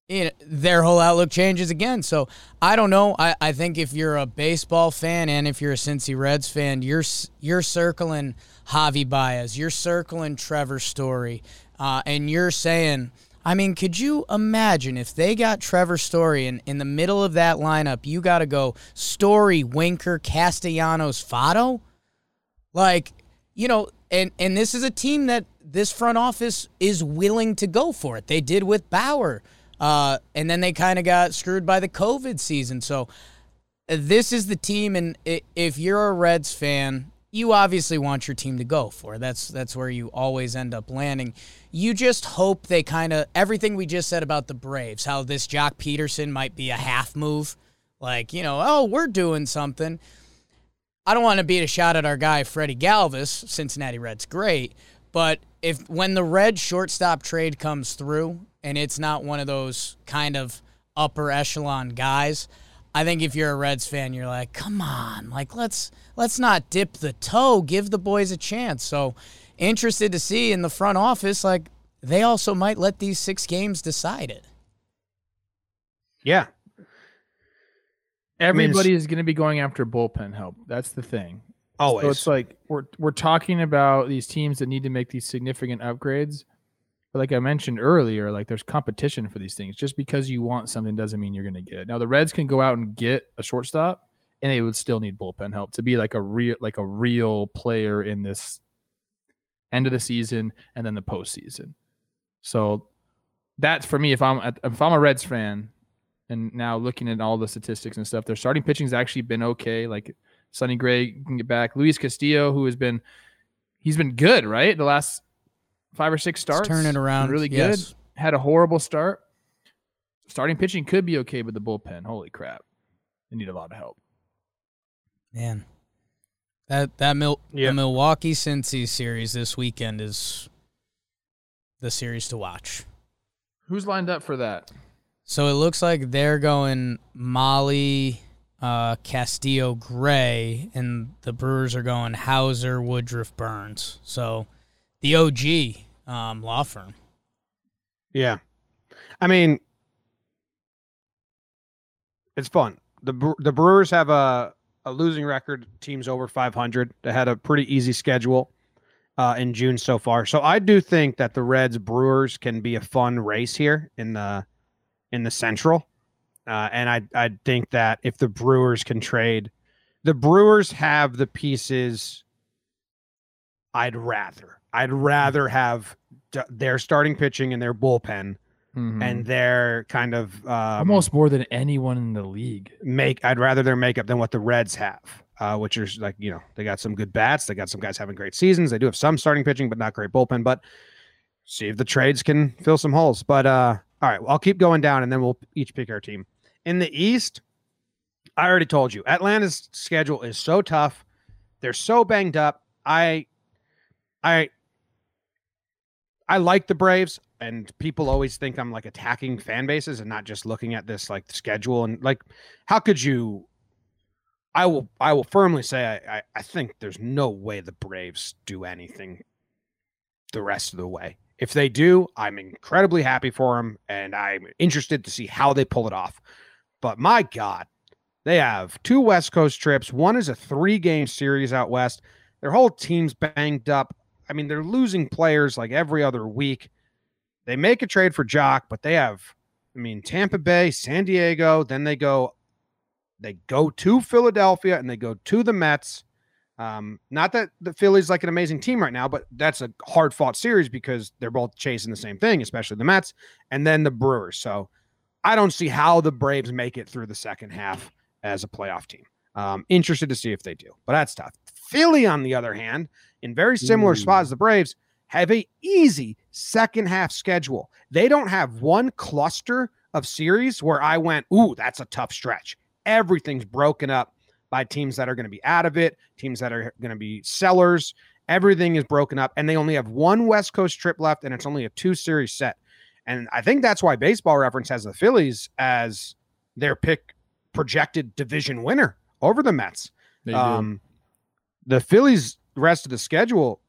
S3: their whole outlook changes again. So I don't know. I, I think if you're a baseball fan and if you're a Cincy Reds fan, you're you're circling Javi Baez, you're circling Trevor Story, uh, and you're saying, I mean, could you imagine if they got Trevor Story and in the middle of that lineup, you got to go Story, Winker, Castellanos, Votto, like you know, and and this is a team that this front office is willing to go for it. They did with Bauer. Uh, and then they kind of got screwed by the COVID season. So this is the team, and if you're a Reds fan, you obviously want your team to go for. That's that's where you always end up landing. You just hope they kind of everything we just said about the Braves, how this Joc Pederson might be a half move, like you know, oh we're doing something. I don't want to beat a shot at our guy Freddy Galvis, Cincinnati Reds, great, but if when the red shortstop trade comes through and it's not one of those kind of upper echelon guys, I think if you're a Reds fan, you're like, come on, like let's let's not dip the toe, give the boys a chance. So interested to see in the front office, like they also might let these six games decide it.
S1: Yeah.
S2: Everybody is going to be going after bullpen help. That's the thing.
S1: Always.
S2: So it's like we're we're talking about these teams that need to make these significant upgrades. But like I mentioned earlier, like there's competition for these things. Just because you want something doesn't mean you're going to get it. Now the Reds can go out and get a shortstop, and they would still need bullpen help to be like a real like a real player in this end of the season and then the postseason. So that's for me. If I'm at- if I'm a Reds fan, and now looking at all the statistics and stuff, their starting pitching's actually been okay. Like Sonny Gray can get back. Luis Castillo, who has been he's been good, right? The last five or six starts.
S3: turning
S2: been
S3: around,
S2: really
S3: yes.
S2: good. Had a horrible start. Starting pitching could be okay, but the bullpen, holy crap. They need a lot of help.
S3: Man, that that Mil-
S1: Yeah.
S3: the Milwaukee Cincy series this weekend is the series to watch.
S2: Who's lined up for that?
S3: So it looks like they're going Mahle, uh, Castillo, Gray, and the Brewers are going Houser, Woodruff, Burnes. So the OG um, law firm.
S1: Yeah. I mean, it's fun. The the Brewers have a, a losing record. Teams over 500. They had a pretty easy schedule uh, in June so far. So I do think that the Reds Brewers can be a fun race here in the in the Central. Uh, and I I think that if the Brewers can trade, the Brewers have the pieces. I'd rather. I'd rather have d- their starting pitching and their bullpen
S2: Mhm.
S1: and their kind of um,
S2: almost more than anyone in the league.
S1: make. I'd rather their makeup than what the Reds have, uh, which is like you know they got some good bats, they got some guys having great seasons. They do have some starting pitching, but not great bullpen. But see if the trades can fill some holes. But uh, all right, well, I'll keep going down, and then we'll each pick our team. In the East, I already told you Atlanta's schedule is so tough. They're so banged up. I, I, I like the Braves, and people always think I'm like attacking fan bases and not just looking at this like schedule and like how could you? I will I will firmly say I, I I think there's no way the Braves do anything the rest of the way. If they do, I'm incredibly happy for them, and I'm interested to see how they pull it off. But my God, they have two West Coast trips. One is a three game series out west. Their whole team's banged up. I mean, they're losing players like every other week. They make a trade for Joc, but they have, I mean, Tampa Bay, San Diego. Then they go, they go to Philadelphia and they go to the Mets. Um, not that the Phillies like an amazing team right now, but that's a hard fought series because they're both chasing the same thing, especially the Mets and then the Brewers. So I don't see how the Braves make it through the second half as a playoff team. Um, interested to see if they do, but that's tough. Philly, on the other hand, in very similar
S2: Ooh.
S1: spot as the Braves, have a easy second half schedule. They don't have one cluster of series where I went, ooh, that's a tough stretch. Everything's broken up by teams that are going to be out of it, teams that are going to be sellers. Everything is broken up, and they only have one West Coast trip left, and it's only a two series set. And I think that's why Baseball Reference has the Phillies as their pick projected division winner over the Mets. Um, the Phillies rest of the schedule,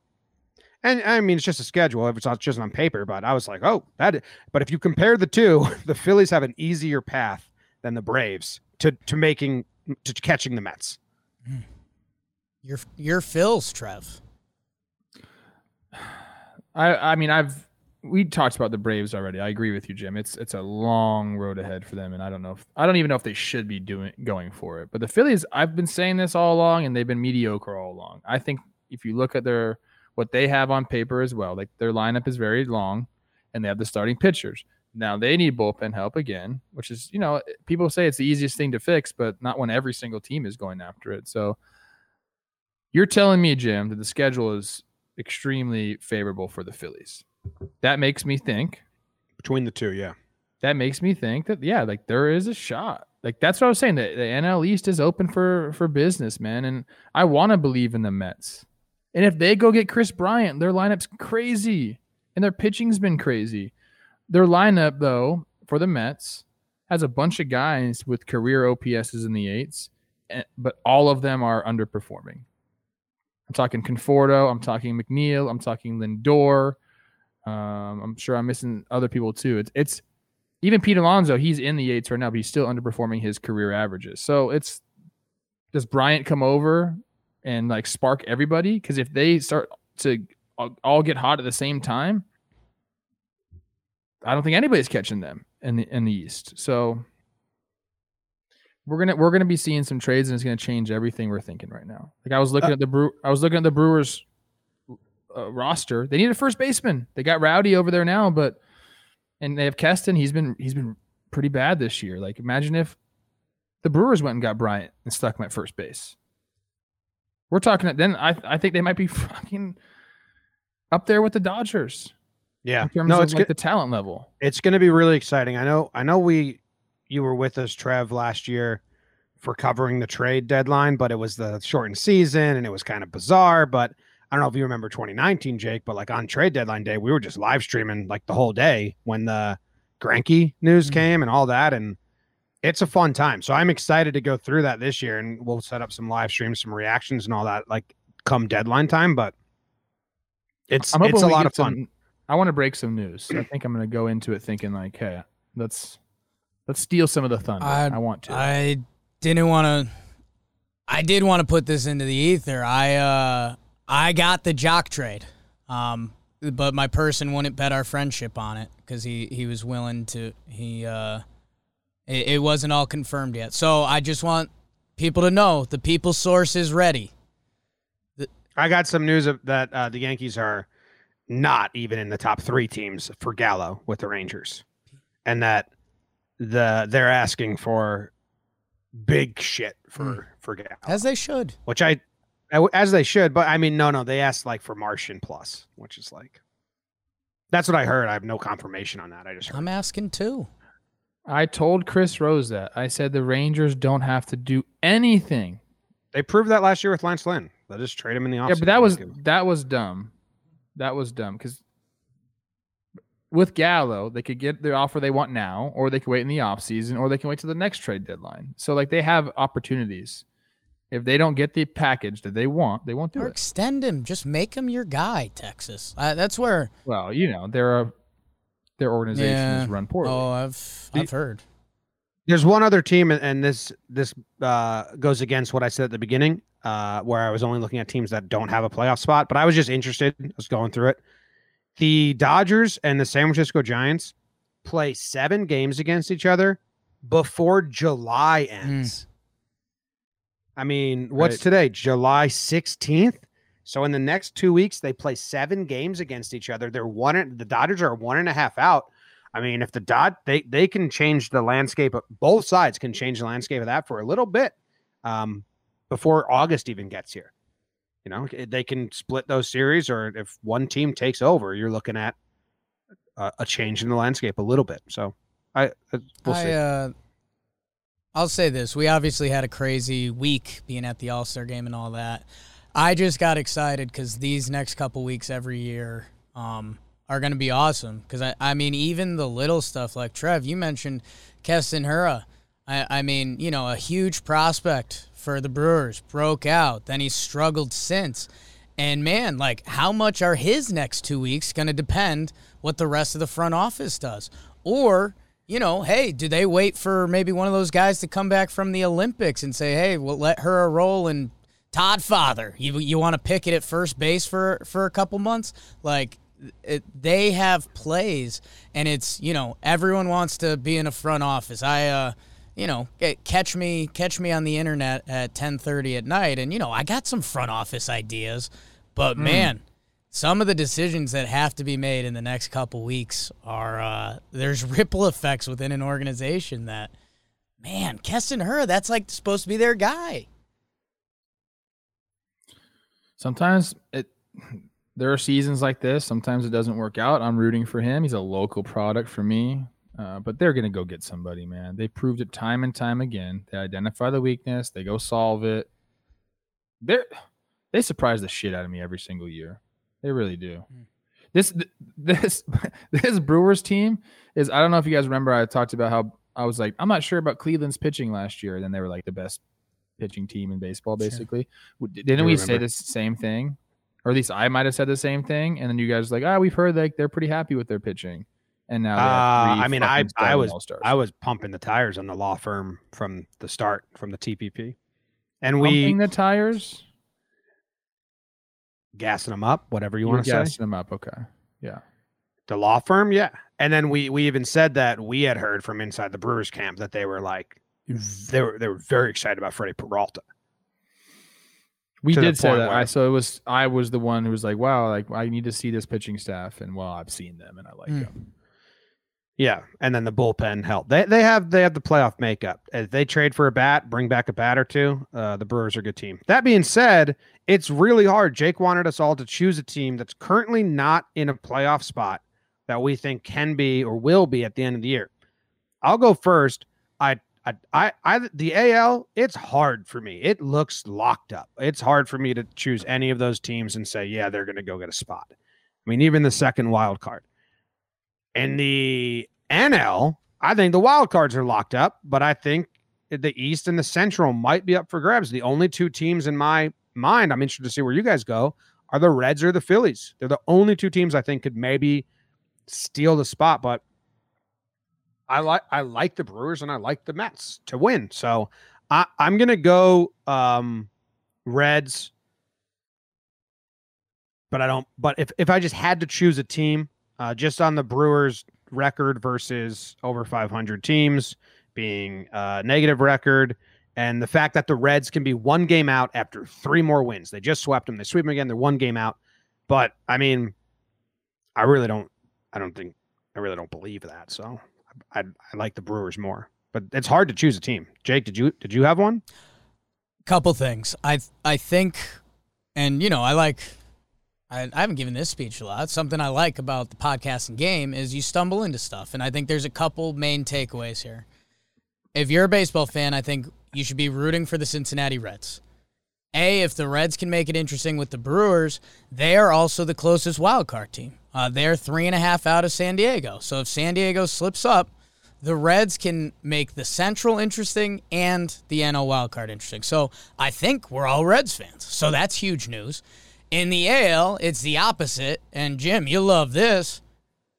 S1: and I mean it's just a schedule. If it's not just on paper, but I was like, oh, that. But if you compare the two, the Phillies have an easier path than the Braves to to making to catching the Mets. Mm.
S3: Your your Phil's, Trev.
S2: I I mean I've we talked about the Braves already. I agree with you, Jim. It's it's a long road ahead for them, and I don't know if I don't even know if they should be doing going for it. But the Phillies, I've been saying this all along, and they've been mediocre all along. I think if you look at their what they have on paper as well, like their lineup is very long, and they have the starting pitchers. Now they need bullpen help again, which is you know people say it's the easiest thing to fix, but not when every single team is going after it. So you're telling me, Jim, that the schedule is extremely favorable for the Phillies. That makes me think.
S1: Between the two, yeah.
S2: That makes me think that yeah, like there is a shot. Like that's what I was saying. The, the NL East is open for for business, man, and I want to believe in the Mets. And if they go get Kris Bryant, their lineup's crazy, and their pitching's been crazy. Their lineup, though, for the Mets has a bunch of guys with career OPSs in the eights, eh, but all of them are underperforming. I'm talking Conforto. I'm talking McNeil. I'm talking Lindor. Um, I'm sure I'm missing other people too. It's it's even Pete Alonso. He's in the eights right now, but he's still underperforming his career averages. So it's does Bryant come over and like spark everybody? Because if they start to all- all get hot at the same time, I don't think anybody's catching them in the in the East. So we're gonna we're gonna be seeing some trades, and it's gonna change everything we're thinking right now. Like I was looking
S1: Uh,
S2: at the Brew, I was looking at the Brewers uh, roster. They need a first baseman. They got Rowdy over there now, but and they have Keston. He's been he's been pretty bad this year. Like imagine if the Brewers went and got Bryant and stuck him at first base. We're talking. Then I I think they might be fucking up there with the Dodgers
S1: Yeah.
S2: in terms
S1: No,
S2: of
S1: it's
S2: like the talent level.
S1: it's going to be really exciting. I know. I know we you were with us, Trev, last year for covering the trade deadline, but it was the shortened season and it was kind of bizarre. But I don't know if you remember 2019, Jake, but like on trade deadline day, we were just live streaming like the whole day when the Greinke news
S3: Mhm.
S1: came and all that, and it's a fun time. So I'm excited to go through that this year, and we'll set up some live streams, some reactions, and all that like come deadline time. But it's it's a lot of fun.
S2: some- I want to break some news. So I think I'm going to go into it thinking like, hey, let's let's steal some of the thunder. I,
S3: I-
S2: want to.
S3: I didn't want to. I did want to put this into the ether. I uh I got the Joc trade, um, but my person wouldn't bet our friendship on it because he he was willing to. He uh, it, it wasn't all confirmed yet. So I just want people to know the people source is ready.
S1: I got some news of that uh, the Yankees are not even in the top three teams for Gallo with the Rangers, and that the they're asking for big shit for hmm. for Gallo,
S3: As they should.
S1: which I, I- as they should. But I mean, no, no, they asked like for Martian plus, which is like that's what I heard. I have no confirmation on that. I just heard.
S3: I'm asking too.
S2: I told Chris Rose that. I said the Rangers don't have to do anything.
S1: they proved that last year with Lance Lynn. They just trade him in the offseason.
S2: Yeah, but that was that was dumb. That was dumb because with Gallo, they could get the offer they want now, or they could wait in the offseason, or they can wait till the next trade deadline. So like they have opportunities. If they don't get the package that they want, they won't do
S3: Or
S2: it.
S3: extend him. Just make him your guy, Texas. Uh, that's where.
S2: Well, you know, there are their organizations
S3: Yeah.
S2: run poorly.
S3: Oh, I've I've heard.
S1: There's one other team, and- this this uh, goes against what I said at the beginning, uh, where I was only looking at teams that don't have a playoff spot. But I was just interested. I was going through it. The Dodgers and the San Francisco Giants play seven games against each other before July ends. I mean, what's
S2: Right.
S1: today? July 16th. So in the next two weeks, they play seven games against each other. They're one. The Dodgers are one and a half out. I mean, if the dot they they can change the landscape. Both sides can change the landscape of that for a little bit. Um, before August even gets here. You know, they can split those series, or if one team takes over, you're looking at a, a change in the landscape a little bit. So, I uh, we'll
S3: I,
S1: see.
S3: uh, I'll say this: we obviously had a crazy week being at the All Star game and all that. I just got excited because these next couple weeks every year um, are going to be awesome. Because I, I mean, even the little stuff like Trev, you mentioned Keston Hiura. I, I mean, you know, a huge prospect for the Brewers broke out. Then he's struggled since. And man, like, how much are his next two weeks going to depend what the rest of the front office does? Or, you know, hey, do they wait for maybe one of those guys to come back from the Olympics and say, hey, we'll let her roll and Todd Father, you you want to pick it at first base for for a couple months? Like it, they have plays, and it's you know everyone wants to be in a front office. I uh, you know, catch me catch me on the internet at ten thirty at night, and you know I got some front office ideas, but mm. man. Some of the decisions that have to be made in the next couple weeks are uh, there's ripple effects within an organization that, man, Keston Hiura, that's like supposed to be their guy
S2: sometimes it there are seasons like this. Sometimes it doesn't work out. I'm rooting for him. He's a local product for me. Uh, but they're going to go get somebody, man. They proved it time and time again. They identify the weakness, they go solve it. They they surprise the shit out of me every single year. They really do. Mm. This this this Brewers team is I don't know if you guys remember I talked about how I was like I'm not sure about Cleveland's pitching last year. And then they were like the best pitching team in baseball, basically. Sure. Didn't we remember. say the same thing? Or at least I might have said the same thing. And then you guys like, ah, oh, we've heard like they're pretty happy with their pitching. And now,
S1: uh, I mean, I I was All-Stars. I was pumping the tires on the law firm from the start, from the TPP, and we
S2: pumping the tires,
S1: gassing them up, whatever you, you want to say.
S2: Gassing them up, okay, yeah.
S1: The law firm, yeah, and then we we even said that we had heard from inside the Brewers camp that they were like, they were they were very excited about Freddie Peralta.
S2: We did say that. I so it was I was the one who was like, "Wow, like I need to see this pitching staff," and well, I've seen them and I like mm. them.
S1: Yeah, and then the bullpen helped. They they have they have the playoff makeup. If they trade for a bat, bring back a bat or two. Uh, the Brewers are a good team. That being said, it's really hard. Jake wanted us all to choose a team that's currently not in a playoff spot that we think can be or will be at the end of the year. I'll go first. I I, I, the AL, it's hard for me. It looks locked up. It's hard for me to choose any of those teams and say, yeah, they're going to go get a spot. I mean, even the second wild card. In the NL, I think the wild cards are locked up, but I think the East and the Central might be up for grabs. The only two teams in my mind, I'm interested to see where you guys go, are the Reds or the Phillies. They're the only two teams I think could maybe steal the spot, but I like I like the Brewers and I like the Mets to win. So I, I'm gonna go um, Reds. But I don't. But if, if I just had to choose a team, uh, just on the Brewers record versus over 500 teams being uh, negative record, and the fact that the Reds can be one game out after three more wins. They just swept them. They sweep them again. They're one game out. But I mean, I really don't. I don't think. I really don't believe that. So I, I like the Brewers more, but it's hard to choose a team. Jake, did you did you have one?
S3: Couple things. I I think, and you know, I like. I, I haven't given this speech a lot. Something I like about the podcast and game is you stumble into stuff, and I think there's a couple main takeaways here. If you're a baseball fan, I think you should be rooting for the Cincinnati Reds. A, if the Reds can make it interesting with the Brewers, they are also the closest wild card team. Uh, they're three and a half out of San Diego. So if San Diego slips up, the Reds can make the Central interesting and the NL wildcard interesting. So I think we're all Reds fans. So that's huge news. In the AL, it's the opposite. And Jim, you love this.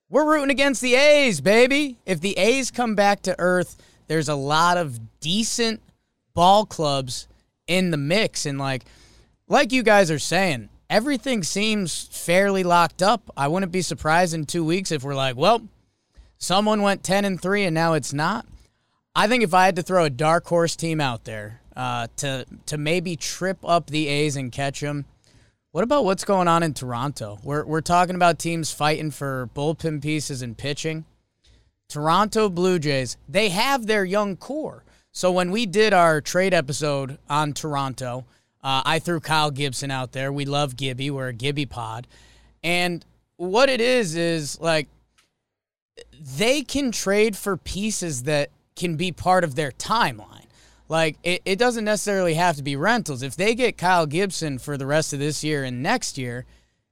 S3: We're rooting against the A's, baby. If the A's come back to earth, there's a lot of decent ball clubs in the mix. And like, like you guys are saying, everything seems fairly locked up. I wouldn't be surprised in two weeks if we're like, well, someone went 10 and 3 and now it's not. I think if I had to throw a dark horse team out there uh, to to maybe trip up the A's and catch them, what about what's going on in Toronto? We're we're talking about teams fighting for bullpen pieces and pitching. Toronto Blue Jays, they have their young core. So when we did our trade episode on Toronto, uh, I threw Kyle Gibson out there. We love Gibby. We're a Gibby pod. And what it is is like they can trade for pieces that can be part of their timeline. Like it, it doesn't necessarily have to be rentals. If they get Kyle Gibson for the rest of this year and next year,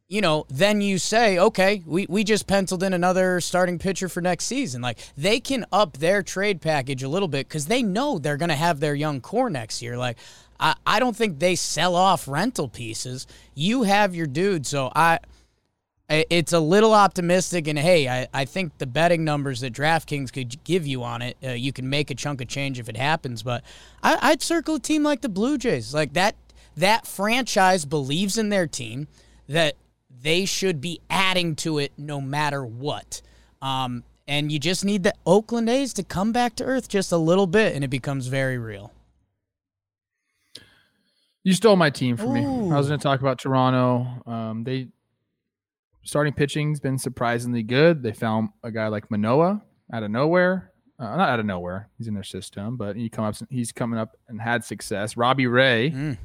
S3: you know, then you say, okay, we, we just penciled in another starting pitcher for next season. Like they can up their trade package a little bit because they know they're going to have their young core next year. Like I, I don't think they sell off rental pieces. You have your dude. So I it's a little optimistic. And hey, I, I think the betting numbers that DraftKings could give you on it, uh, you can make a chunk of change if it happens. But I, I'd circle a team like the Blue Jays. Like that, that franchise believes in their team that they should be adding to it no matter what. Um, and you just need the Oakland A's to come back to earth just a little bit, and it becomes very real.
S2: You stole my team from me. I was going to talk about Toronto. Um, they starting pitching's been surprisingly good. They found a guy like Manoah out of nowhere. Uh, not out of nowhere. He's in their system, but he come up. He's coming up and had success. Robbie Ray
S3: Mm.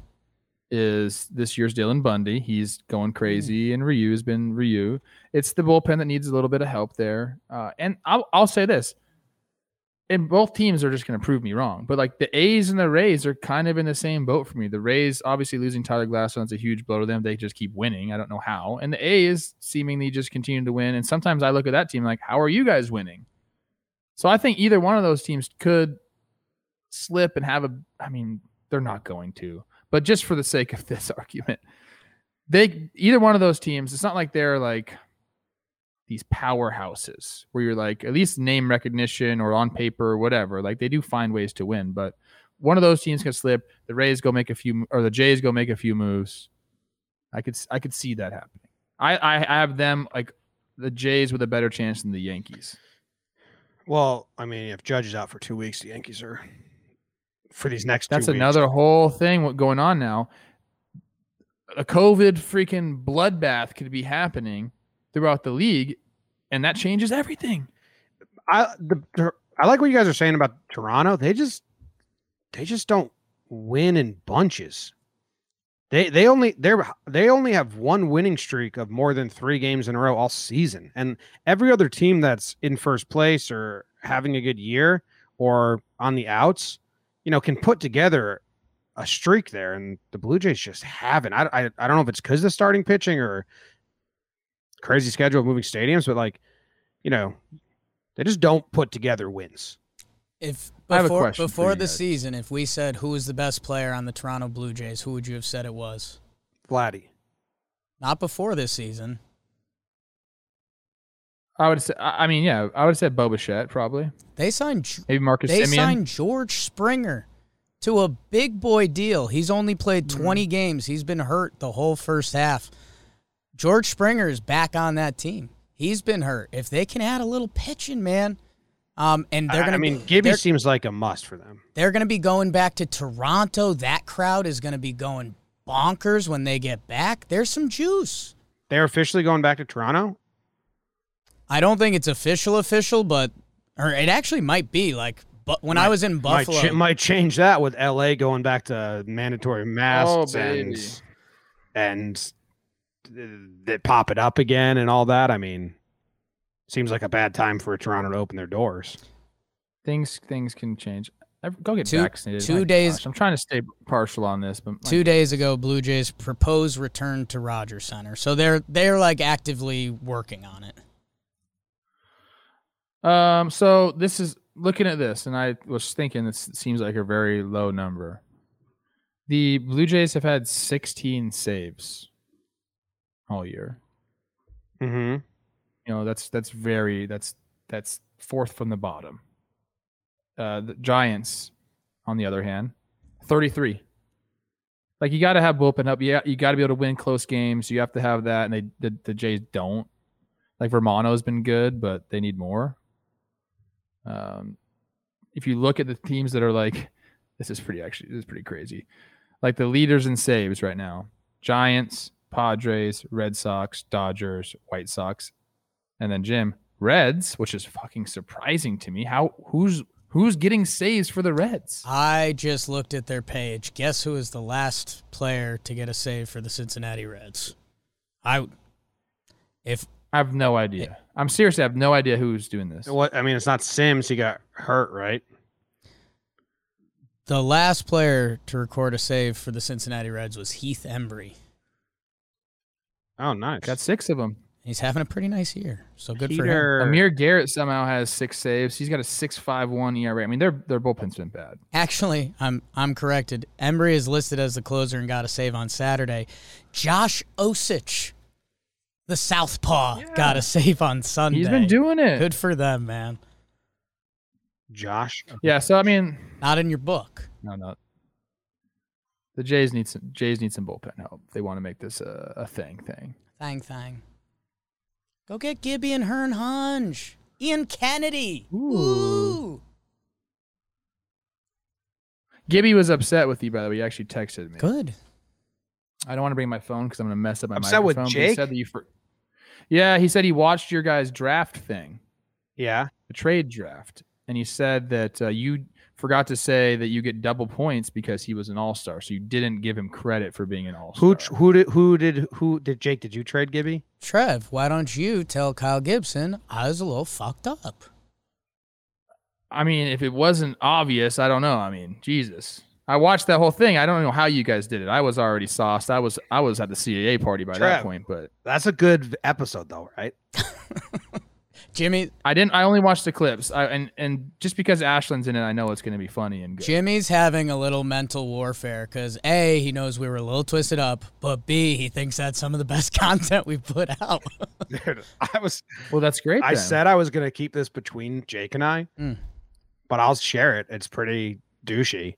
S2: is this year's Dylan Bundy. He's going crazy, and Ryu's been Ryu. It's the bullpen that needs a little bit of help there. Uh, and I'll, I'll say this: and both teams are just going to prove me wrong. But like the A's and the Rays are kind of in the same boat for me. The Rays obviously losing Tyler Glasnow's a huge blow to them. They just keep winning. I don't know how. And the A's seemingly just continue to win. And sometimes I look at that team like, how are you guys winning? So I think either one of those teams could slip and have a. I mean, they're not going to. But just for the sake of this argument, they either one of those teams. It's not like they're like these powerhouses where you're like at least name recognition or on paper or whatever. Like they do find ways to win, but one of those teams can slip. The Rays go make a few, or the Jays go make a few moves. I could I could see that happening. I I, I have them like the Jays with a better chance than the Yankees.
S1: Well, I mean, if Judge is out for two weeks, the Yankees are for these next.
S2: That's
S1: two weeks.
S2: another whole thing what going on now. A COVID freaking bloodbath could be happening throughout the league, and that changes everything.
S1: I the I like what you guys are saying about Toronto. They just they just don't win in bunches. They they only they're they only have one winning streak of more than three games in a row all season, and every other team that's in first place or having a good year or on the outs, you know, can put together a streak there, and the Blue Jays just haven't. I I, I don't know if it's because the starting pitching or crazy schedule of moving stadiums, but like, you know, they just don't put together wins.
S3: If
S2: I have a
S3: before
S2: question
S3: before the
S2: guys.
S3: season, if we said who was the best player on the Toronto Blue Jays, who would you have said it was?
S1: Vladdy.
S3: Not before this season.
S2: I would say, I I mean, yeah, I would have said Boba probably.
S3: They signed
S2: Maybe Marcus
S3: they
S2: Semien.
S3: signed George Springer to a big boy deal. He's only played
S2: Mm-hmm.
S3: 20 games. He's been hurt the whole first half. George Springer is back on that team. He's been hurt. If they can add a little pitching, man, um, and they're gonna
S1: I mean,
S3: be,
S1: Gibby seems like a must for them.
S3: they're gonna be going back to Toronto. That crowd is gonna be going bonkers when they get back. There's some juice.
S1: They're officially going back to Toronto.
S3: I don't think it's official official, but or it actually might be like. But when I was in
S1: Might,
S3: Buffalo,
S1: ch- might change that with LA going back to mandatory masks
S2: baby.
S1: and and th- they pop it up again and all that. I mean, seems like a bad time for Toronto to open their doors.
S2: things things can change. Go get
S3: Two-
S2: vaccinated.
S3: two
S2: My
S3: days-
S2: gosh, I'm trying to stay partial on this, but my
S3: two days ago, Blue Jays proposed return to Rogers Center, so they're they're like actively working on it.
S2: Um, so this is looking at this, and I was thinking this seems like a very low number. The Blue Jays have had 16 saves all year.
S1: Mm-hmm.
S2: You know, that's that's very that's that's fourth from the bottom. Uh, the Giants, on the other hand, 33. Like you got to have bullpen up. Yeah, you got to be able to win close games. You have to have that, and they the, the Jays don't. Like Romano's been good, but they need more. Um, if you look at the teams that are like, this is pretty actually this is pretty crazy. Like the leaders in saves right now: Giants, Padres, Red Sox, Dodgers, White Sox, and then Jim Reds, which is fucking surprising to me. How who's Who's getting saves for the Reds?
S3: I just looked at their page. Guess who is the last player to get a save for the Cincinnati Reds? I if
S2: I have no idea. I'm seriously, I have no idea who's doing this.
S1: What I mean, it's not Sims. He got hurt, right?
S3: the last player to record a save for the Cincinnati Reds was Heath Hembree.
S1: Oh, nice.
S2: Got six of them.
S3: He's having a pretty nice year. So good for him.
S2: Amir Garrett somehow has six saves. He's got a six five one ERA. I mean, their their bullpen's been bad.
S3: Actually, I'm I'm corrected. Hembree is listed as the closer and got a save on Saturday. Josh Osich, the southpaw, got a save on Sunday.
S2: He's been doing it.
S3: good for them, man.
S1: Josh.
S2: Yeah. So I mean,
S3: Not in your book.
S2: no, no. The Jays need some Jays need some bullpen help. They want to make this a, a thing thing.
S3: Thang thang. Go get Gibby and Hearn Hunge. Ian Kennedy. Ooh.
S2: Gibby was upset with you, by the way. He actually texted me.
S3: Good.
S2: I don't want to bring my phone because I'm going to mess up my
S1: Upset with
S2: microphone. he
S1: Jake?
S2: said that you for- yeah, he said he watched your guys' draft thing,
S1: Yeah.
S2: the trade draft, and he said that uh, you forgot to say that you get double points because he was an all star. So you didn't give him credit for being an all star.
S1: who who did who did who did Jake? Did you trade Gibby?
S3: Trev, why don't you tell Kyle Gibson I was a little fucked up?
S2: I mean, if it wasn't obvious, I don't know. I mean, Jesus. I watched that whole thing. I don't know how you guys did it. I was already sauced. I was I was at the CAA party by that point, but
S1: That's a good episode, though, right?
S3: Jimmy
S2: I didn't. I only watched the clips. I, and and just because Ashland's in it, I know it's going to be funny and good.
S3: Jimmy's having a little mental warfare because A, he knows we were a little twisted up, but B, he thinks that's some of the best content we've put out.
S1: Dude, I was
S2: Well, that's great.
S1: I
S2: then.
S1: said I was gonna keep this between Jake and I,
S3: Mm.
S1: but I'll share it. It's pretty douchey.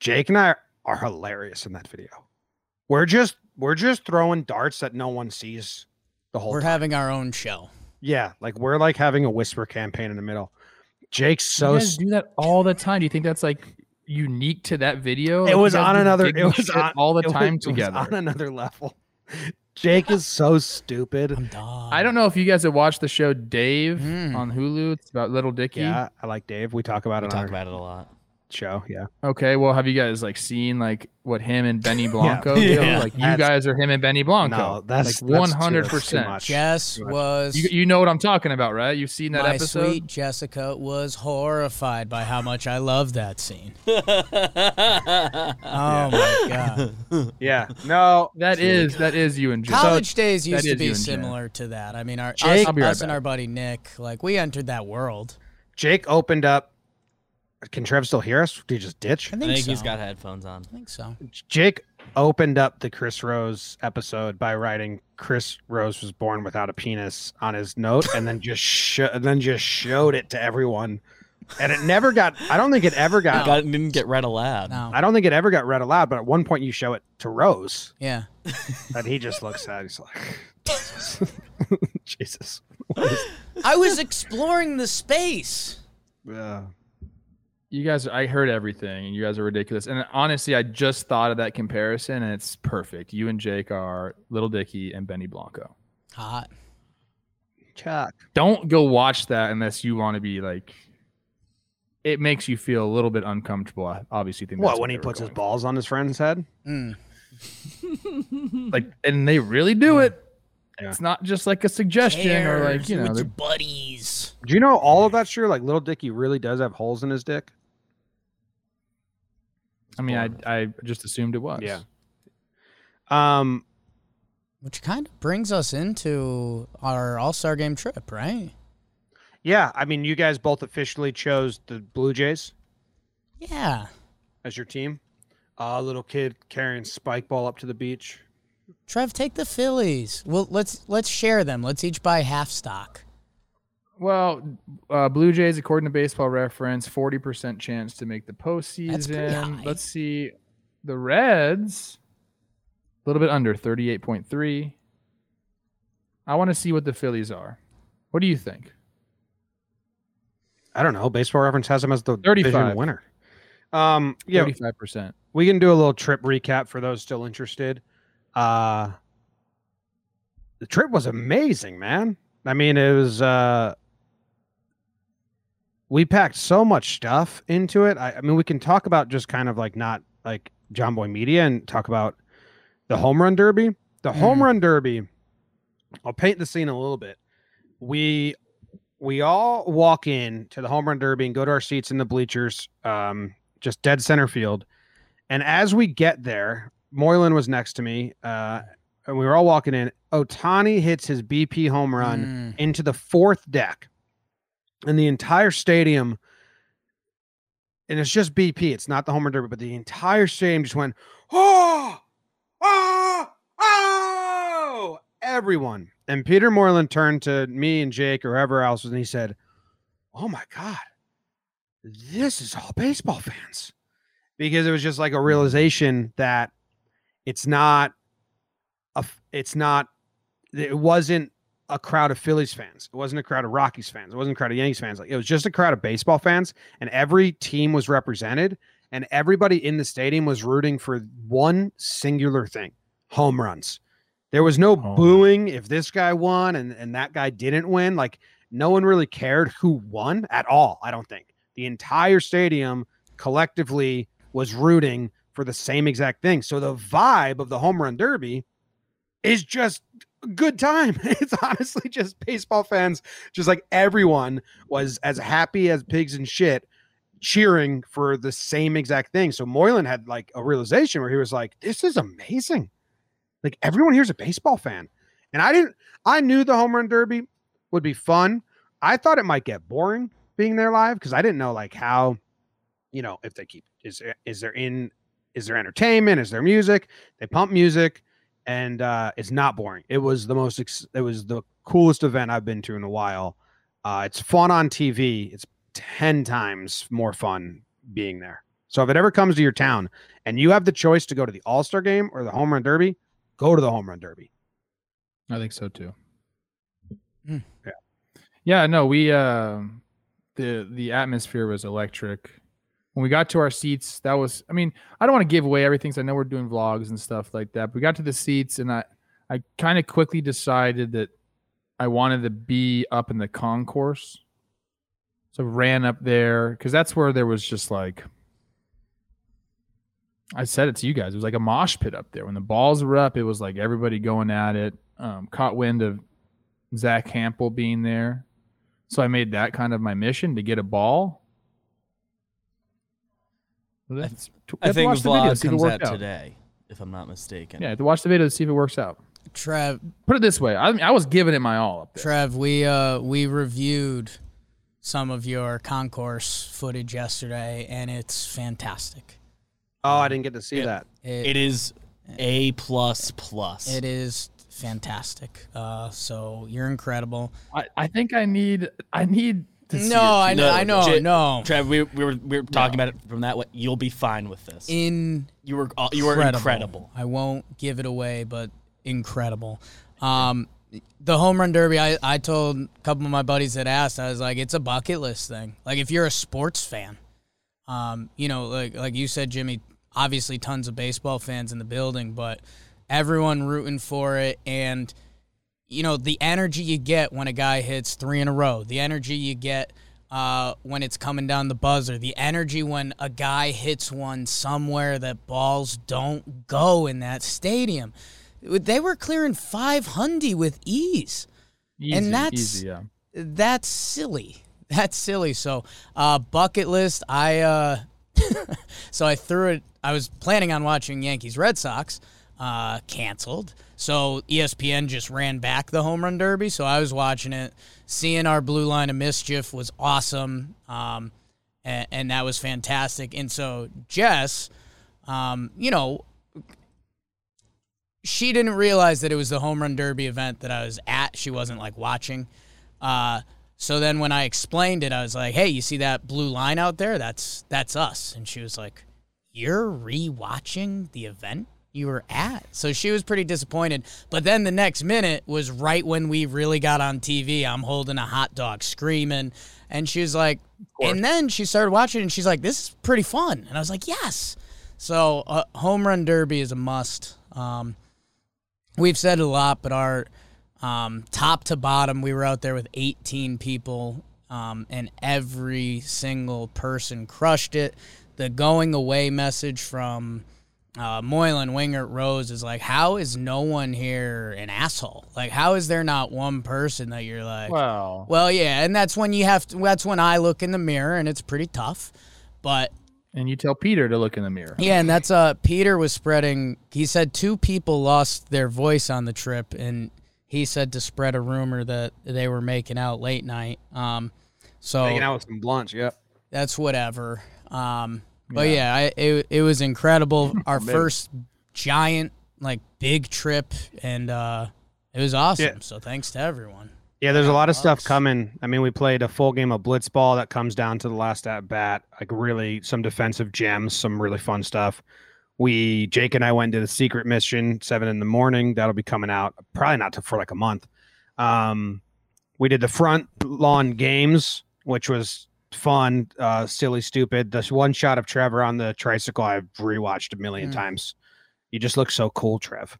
S1: Jake and I are hilarious in that video. We're just we're just throwing darts that no one sees the whole
S3: we're
S1: time.
S3: having our own show.
S1: Yeah, like we're like having a whisper campaign in the middle. Jake's
S2: You
S1: so
S2: guys do that all the time. Do you think that's like unique to that video?
S1: It
S2: Like, you
S1: was on another- it was on-
S2: all the
S1: it was-
S2: time
S1: it was
S2: together.
S1: on another level. Jake is so stupid.
S3: I'm done.
S2: I don't know if you guys have watched the show Dave
S3: Mm.
S2: on Hulu. It's about Little Dicky.
S1: Yeah, I like Dave. We talk about it.
S4: We
S1: it
S4: talk
S1: our
S4: about it a lot.
S1: Show. Yeah.
S2: Okay. Well, have you guys like seen like what him and Benny Blanco do?
S3: Yeah.
S2: Like you
S1: That's-
S2: guys are him and Benny Blanco.
S1: No, that's
S2: like
S1: that's
S2: one
S1: too-
S2: hundred
S1: that's too
S2: percent.
S3: Jess was
S2: You you know what I'm talking about, right? You've seen that
S3: my
S2: episode.
S3: sweet Jessica was horrified by how much I love that scene. oh my god.
S1: Yeah. No.
S2: That is that is you and Jake.
S3: College days used
S2: that
S3: to be
S2: you and
S3: similar to that. I mean, our
S1: Jake-
S3: us,
S2: I'll right
S3: us and
S2: back.
S3: our buddy Nick, like we entered that world.
S1: Jake opened up. Can Trev still hear us? Did he just ditch?
S3: I
S4: I
S3: think,
S4: think
S3: so.
S4: he's got headphones on.
S3: I think so.
S1: Jake opened up the Chris Rose episode by writing Chris Rose was born without a penis on his note, and then just sho- and then just showed it to everyone. And it never got. I don't think it ever got.
S4: Got, didn't get read aloud.
S3: No.
S1: I don't think it ever got read aloud. But at one point, you show it to Rose,
S3: Yeah.
S1: and he just looks at. it. He's like, Jesus.
S3: I was exploring the space.
S1: Yeah.
S2: You guys, I heard everything, and you guys are ridiculous. And honestly, I just thought of that comparison, and it's perfect. You and Jake are Little Dicky and Benny Blanco.
S3: Hot.
S1: Chuck.
S2: Don't go watch that unless you want to be like. It makes you feel a little bit uncomfortable. I obviously think that's
S1: What when he puts his
S2: going
S1: balls on his friend's head?
S3: Mm.
S2: like, and they really do it.
S1: Yeah.
S2: It's not just like a suggestion or like you know.
S3: with your buddies.
S1: Do you know all of that's true? Like little Dicky really does have holes in his dick.
S2: I mean, I I just assumed it was.
S1: Yeah. Um.
S3: Which kind of brings us into our All Star Game trip, right?
S1: Yeah. I mean, you guys both officially chose the Blue Jays
S3: Yeah.
S1: as your team. Uh, little kid carrying spike ball up to the beach.
S3: Trev, take the Phillies. Well, let's let's share them. Let's each buy half stock.
S2: Well, uh, Blue Jays, according to Baseball Reference, forty percent chance to make the postseason. Let's see, the Reds, a little bit under thirty-eight point three. I want to see what the Phillies are. What do you think?
S1: I don't know. Baseball Reference has them as the
S2: 35.
S1: division winner. Um. Yeah.
S2: Thirty-five percent.
S1: we can do a little trip recap for those still interested. Uh the trip was amazing, man. I mean, it was uh we packed so much stuff into it. I, I mean, we can talk about just kind of like not like Jomboy Media and talk about the home run derby. The home
S3: Mm.
S1: run derby. I'll paint the scene a little bit. We we all walk in to the home run derby and go to our seats in the bleachers, um, just dead center field. And as we get there, Moylan was next to me, uh, and we were all walking in. Ohtani hits his BP home run
S3: Mm.
S1: into the fourth deck, and the entire stadium. And it's just BP. It's not the home run derby, but the entire stadium just went, oh, oh, oh, everyone. And Peter Moylan turned to me and Jake or whoever else, and he said, "Oh my god, this is all baseball fans," because it was just like a realization that it's not a, it's not, it wasn't a crowd of Phillies fans. It wasn't a crowd of Rockies fans. It wasn't a crowd of Yankees fans. Like it was just a crowd of baseball fans, and every team was represented, and everybody in the stadium was rooting for one singular thing: home runs. There was no
S2: Oh.
S1: booing if this guy won and, and that guy didn't win. Like no one really cared who won at all. I don't think the entire stadium collectively was rooting for the same exact thing. So the vibe of the home run derby is just good time. It's honestly just baseball fans, just like everyone was as happy as pigs and shit cheering for the same exact thing. So Moylan had like a realization where he was like, this is amazing. Like everyone here's a baseball fan. And I didn't I knew the home run derby would be fun. I thought it might get boring being there live because I didn't know like how, you know, if they keep is is there in is there entertainment? Is there music? They pump music and uh it's not boring. It was the most ex- it was the coolest event I've been to in a while. Uh it's fun on TV. It's 10 times more fun being there. So if it ever comes to your town and you have the choice to go to the All-Star game or the home run derby, go to the home run derby.
S2: I think so too.
S3: Mm.
S1: Yeah.
S2: Yeah, no, we uh the the atmosphere was electric. When we got to our seats, that was I mean, I don't want to give away everything 'cause I know we're doing vlogs and stuff like that. But we got to the seats and I I kind of quickly decided that I wanted to be up in the concourse. So ran up there because that's where there was just like I said it to you guys. It was like a mosh pit up there. When the balls were up, it was like everybody going at it. Um, caught wind of Zack Hample being there. So I made that kind of my mission to get a ball. Let's-
S4: I
S2: let's
S4: think
S2: watch the video,
S4: vlog
S2: see if it
S4: comes out
S2: out.
S4: today, if I'm not mistaken.
S2: Yeah, to watch the video to see if it works out.
S3: Trev,
S2: Put it this way: I, I was giving it my all up there.
S3: Trev, we uh we reviewed some of your concourse footage yesterday, and it's fantastic.
S1: Oh, I didn't get to see
S4: Yeah.
S1: that.
S3: It,
S4: It is a plus plus.
S3: it is fantastic. Uh, so you're incredible.
S2: I, I think I need I need to see
S3: No,
S2: it.
S3: I know,
S4: No,
S3: I know,
S4: legit.
S3: no.
S4: Trev, we, we were we were talking about it from that way. You'll be fine with this.
S3: In
S4: you were uh, you were incredible.
S3: I won't give it away, but incredible. Um, the home run derby, I, I told a couple of my buddies that asked, I was like, it's a bucket list thing. Like if you're a sports fan, um, you know, like like you said, Jimmy, obviously tons of baseball fans in the building, but everyone rooting for it and you know the energy you get when a guy hits three in a row the energy you get uh, when it's coming down the buzzer the energy when a guy hits one somewhere that balls don't go in that stadium they were clearing 500 with ease
S2: Easy,
S3: and that's-
S2: easy, yeah.
S3: that's silly. That's silly. So, uh, bucket list. I uh, so I threw it. I was planning on watching Yankees Red Sox. Uh, canceled. So ESPN just ran back the home run derby. So I was watching it. Seeing our blue line of mischief was awesome. Um, and, and that was fantastic. And so Jess, um, you know, she didn't realize that it was the home run derby event that I was at. She wasn't like watching. Uh, so then when I explained it, I was like, "Hey, you see that blue line out there? That's that's us." And she was like, "You're rewatching the event you were at?" So she was pretty disappointed. But then the next minute was right when we really got on TV. I'm holding a hot dog, screaming, and she was like, and then she started watching, and she's like, "This is pretty fun." And I was like, "Yes." So uh, home run derby is a must. Um, we've said it a lot, but our um, top to bottom, we were out there with 18 people um, and every single person crushed it. The going away message from uh, Moylan Wingert Rose is like, how is no one here an asshole? Like, how is there not one person that you're like,
S2: Well,
S3: well, yeah, and that's when you have to. That's when I look in the mirror, and it's pretty tough. But
S2: and you tell Peter to look in the mirror.
S3: yeah, and that's uh Peter was spreading. He said two people lost their voice on the trip, and he said to spread a rumor that they were making out late night. Um, so
S1: Hanging out with some blunts. Yep.
S3: that's whatever. Um, but yeah, I, it it was incredible. Our first giant like big trip, and uh, it was awesome.
S1: Yeah.
S3: So thanks to everyone.
S1: Yeah, there's a lot of stuff coming. I mean, we played a full game of blitzball that comes down to the last at bat. Like really, some defensive gems, some really fun stuff. We Jake and I went to the secret mission seven in the morning. That'll be coming out probably not to, for like a month. Um, we did the front lawn games, which was fun, uh, silly, stupid. This one shot of Trevor on the tricycle I've rewatched a million
S3: Mm.
S1: times. You just look so cool, Trev.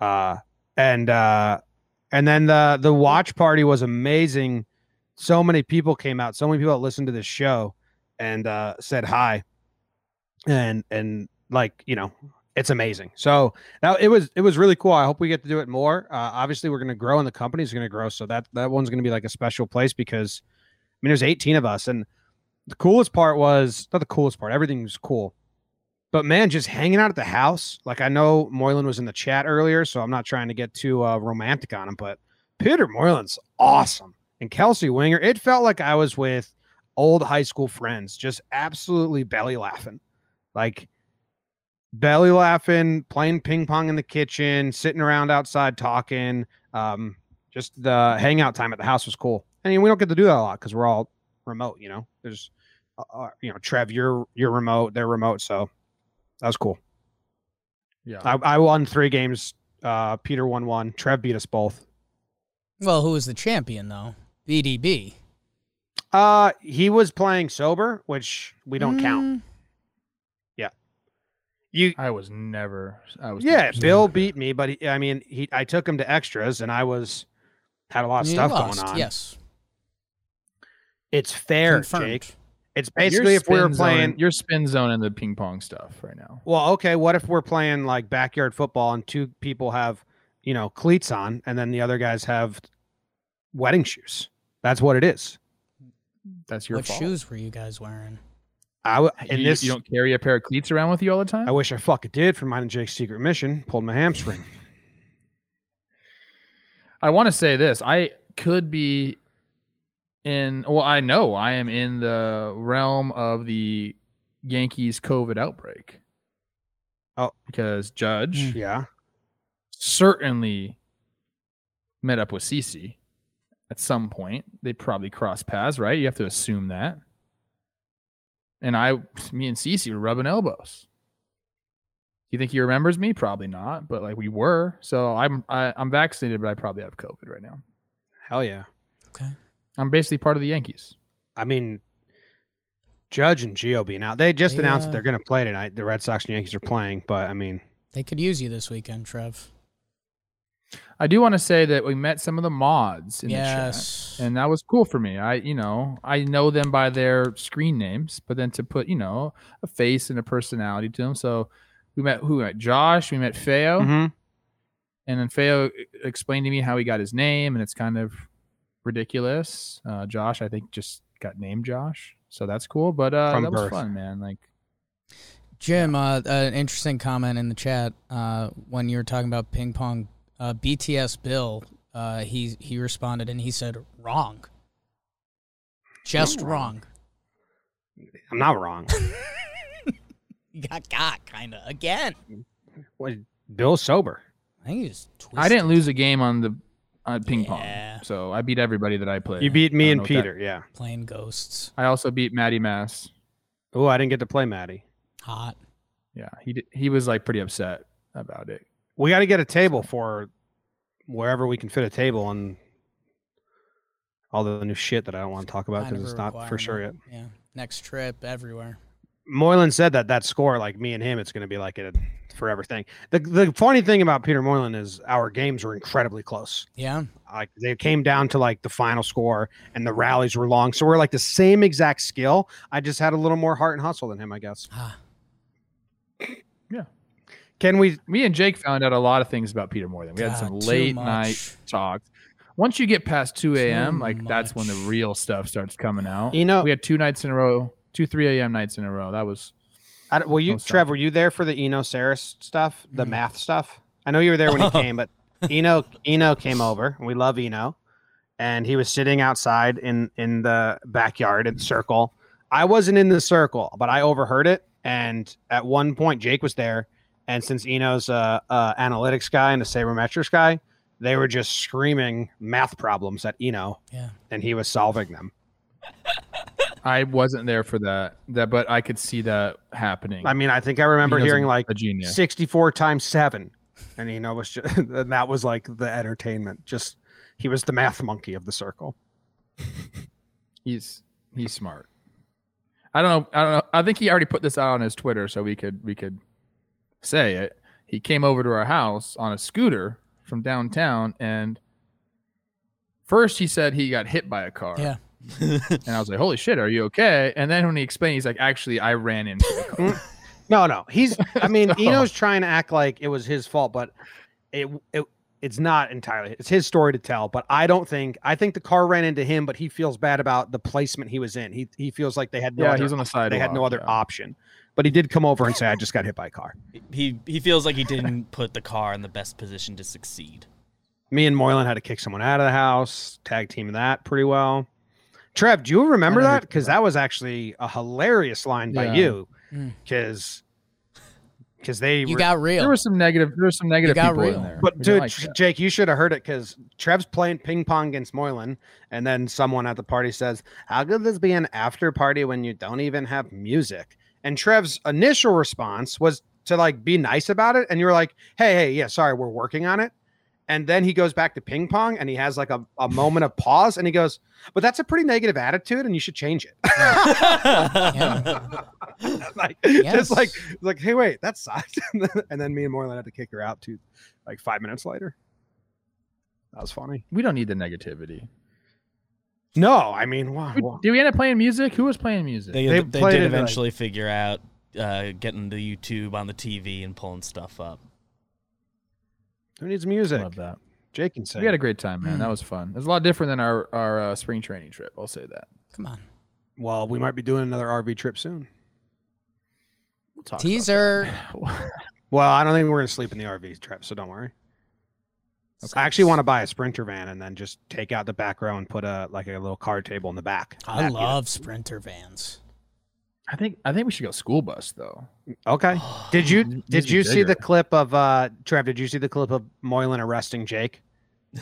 S1: Uh, and uh, and then the the watch party was amazing. So many people came out. So many people that listened to this show and uh, said hi. And and like you know, it's amazing. So now it was it was really cool. I hope we get to do it more. Uh, obviously, we're going to grow, and the company's going to grow. So that that one's going to be like a special place because mean, there's 18 of us, and the coolest part was not the coolest part. Everything was cool. But man, just hanging out at the house. Like I know Moylan was in the chat earlier, so I'm not trying to get too uh, romantic on him, but Peter Moylan's awesome. And Kelsey Wingert, it felt like I was with old high school friends, just absolutely belly laughing. Like belly laughing, playing ping pong in the kitchen, sitting around outside talking. Um, just the hangout time at the house was cool. I mean, we don't get to do that a lot because we're all remote. You know, there's, uh, uh, you know, Trev, you're you're remote, they're remote, so that was cool.
S2: Yeah.
S1: I, I won three games. Uh, Peter won one. Trev beat us both.
S3: Well, who was the champion though? BDB.
S1: Uh, he was playing sober, which we don't count.
S3: Mm,
S1: You,
S2: I was never. I was.
S1: yeah,
S2: never-
S1: Bill beat me, but he, I mean, he, I took him to extras, and I was had a lot of
S3: you
S1: stuff
S3: lost,
S1: going on.
S3: Yes.
S1: It's fair,
S3: Confirmed.
S1: Jake. It's basically if we were
S2: spin
S1: playing.
S2: zoning- you're spin zoning the ping pong stuff right now.
S1: Well, okay. What if we're playing like backyard football and two people have, you know, cleats on, and then the other guys have wedding shoes? That's what it is.
S2: That's your
S3: what
S2: fault.
S3: shoes were you guys wearing?
S1: I w- in
S2: you,
S1: this.
S2: you don't carry a pair of cleats around with you all the time.
S1: I wish I fucking did for mine and Jake's secret mission. Pulled my hamstring.
S2: I want to say this. I could be in. Well, I know I am in the realm of the Yankees COVID outbreak.
S1: Oh.
S2: because Judge hmm.
S1: Yeah.
S2: certainly met up with Cece at some point. They probably crossed paths, right? You have to assume that. And I, me and Cece were rubbing elbows. Do you think he remembers me? Probably not, but like we were. So I'm I, I'm vaccinated, but I probably have COVID right now.
S1: Hell yeah.
S3: Okay.
S2: I'm basically part of the Yankees.
S1: I mean, Judge and Gio being out. They just
S3: They,
S1: announced
S3: uh,
S1: that they're going to play tonight. The Red Sox and Yankees are playing, but I mean,
S3: They could use you this weekend, Trev.
S2: I do want to say that we met some of the mods in
S3: yes.
S2: the chat, and that was cool for me. I, you know, I know them by their screen names, but then to put, you know, a face and a personality to them. So we met who we met Josh, we met Feo,
S1: mhm.
S2: and then Feo explained to me how he got his name, and it's kind of ridiculous. Uh, Josh, I think, just got named Josh, so that's cool. But uh,
S1: From
S2: that was
S1: birth.
S2: fun, man. Like,
S3: Jim, uh, an interesting comment in the chat uh, when you were talking about ping pong. Uh, BTS Bill, uh, he he responded and he said wrong, just
S1: I'm
S3: wrong.
S1: I'm not wrong.
S3: You got got kind of again.
S1: What, Bill's sober.
S3: I think he he's.
S2: I didn't lose a game on the on ping
S3: Yeah.
S2: pong, so I beat everybody that I played.
S1: You beat me and
S2: know what that-
S1: Peter. Yeah.
S3: playing ghosts.
S2: I also beat Matty Mass.
S1: Oh, I didn't get to play Maddie.
S3: Hot.
S2: Yeah, he did, he was like pretty upset about it.
S1: We got to get a table for wherever we can fit a table and all the new shit that I don't want to talk about because it's not for sure yet.
S3: Yeah. Next trip everywhere.
S1: Moylan said that that score, like me and him, it's going to be like a forever thing. The the funny thing about Peter Moylan is our games were incredibly close.
S3: Yeah.
S1: Like they came down to like the final score, and the rallies were long. So we're like the same exact skill. I just had a little more heart and hustle than him, I guess.
S3: Ah,
S1: Can we?
S2: Me and Jake found out a lot of things about Peter Moylan. We had some
S3: God,
S2: late
S3: much.
S2: night talks. Once you get past 2 a.m.,
S3: Too
S2: like that's when the real stuff starts coming out.
S1: You know,
S2: we had two nights in a row, two 3 a.m. nights in a row. That was
S1: I, don't- were you
S2: Most
S1: Trev? Were you there for the Eno Sarris stuff, the
S3: Mm.
S1: math stuff? I know you were there when he came, but Eno Eno came over. and We love Eno, and he was sitting outside in in the backyard in the circle. I wasn't in the circle, but I overheard it. And at one point, Jake was there, and since Eno's a, a analytics guy and a sabermetrics guy, they were just screaming math problems at Eno,
S3: yeah.
S1: and he was solving them.
S2: I wasn't there for that. That, but I could see that happening.
S1: I mean, I think I remember
S2: Eno's a-
S1: hearing like
S2: a genius.
S1: 64 times seven. And you know, was just, and that was like the entertainment. Just he was the math monkey of the circle.
S2: He's he's smart. I don't know. I don't know. I think he already put this out on his Twitter, so we could we could say it. He came over to our house on a scooter from downtown, and first he said he got hit by a car.
S3: Yeah.
S2: And I was like, "Holy shit, are you okay?" And then when he explained, he's like, "Actually, I ran into the car."
S1: No, no, he's. I mean,
S2: So-
S1: Eno's trying to act like it was his fault, but it it it's not entirely. It's his story to tell. But I don't think. I think the car ran into him, but he feels bad about the placement he was in. He he feels like they had no
S2: yeah,
S1: other,
S2: he's on the side.
S1: they had no other option. But he did come over and say, "I just got hit by a car."
S4: he he feels like he didn't put the car in the best position to succeed.
S1: Me and Moylan had to kick someone out of the house. Tag team that pretty well. Trev, do you remember that? Because
S2: that.
S1: that was actually a hilarious line by
S2: Yeah.
S1: you.
S3: Hmm.
S1: Because because they
S3: You
S1: were-
S3: got real.
S2: There was some negative. There was some negative
S3: got
S2: people
S3: real.
S2: in there.
S1: But
S2: We
S1: dude,
S2: like
S1: Jake, you should have heard it because Trev's playing ping pong against Moylan, and then someone at the party says, "How could this be an after party when you don't even have music?" And Trev's initial response was to like be nice about it, and you were like, "Hey, hey, yeah, sorry, we're working on it." And then he goes back to ping pong, and he has like a, a moment of pause, and he goes, "But that's a pretty negative attitude, and you should change it."
S3: Yeah.
S1: like
S3: Yes.
S1: just like like hey wait that sucks and then me and Moylan had to kick her out too like five minutes later that was funny
S2: we don't need the negativity.
S1: no i mean wow,
S2: Who- Did we end up playing music? Who was playing music?
S4: They
S1: They
S4: they, did
S1: it, like-
S4: eventually figure out uh, getting the YouTube on the TV and pulling stuff up.
S1: Who needs music I
S2: Love that.
S1: jake can say
S2: We had a great time, man.
S3: Mm.
S2: That was fun. It was a lot different than our our uh, spring training trip. I'll say that.
S3: Come on.
S1: well we might be doing another rv trip soon
S2: We'll talk
S3: Teaser.
S1: well i don't think we're gonna sleep in the rv trip so don't worry i actually want to buy a sprinter van and then just take out the back row and put a like a little card table in the back
S3: I
S1: That'd
S3: love sprinter vans.
S2: I think I think we should go school bus though.
S1: okay did you did you see the clip of uh trev did you see the clip of moylan arresting jake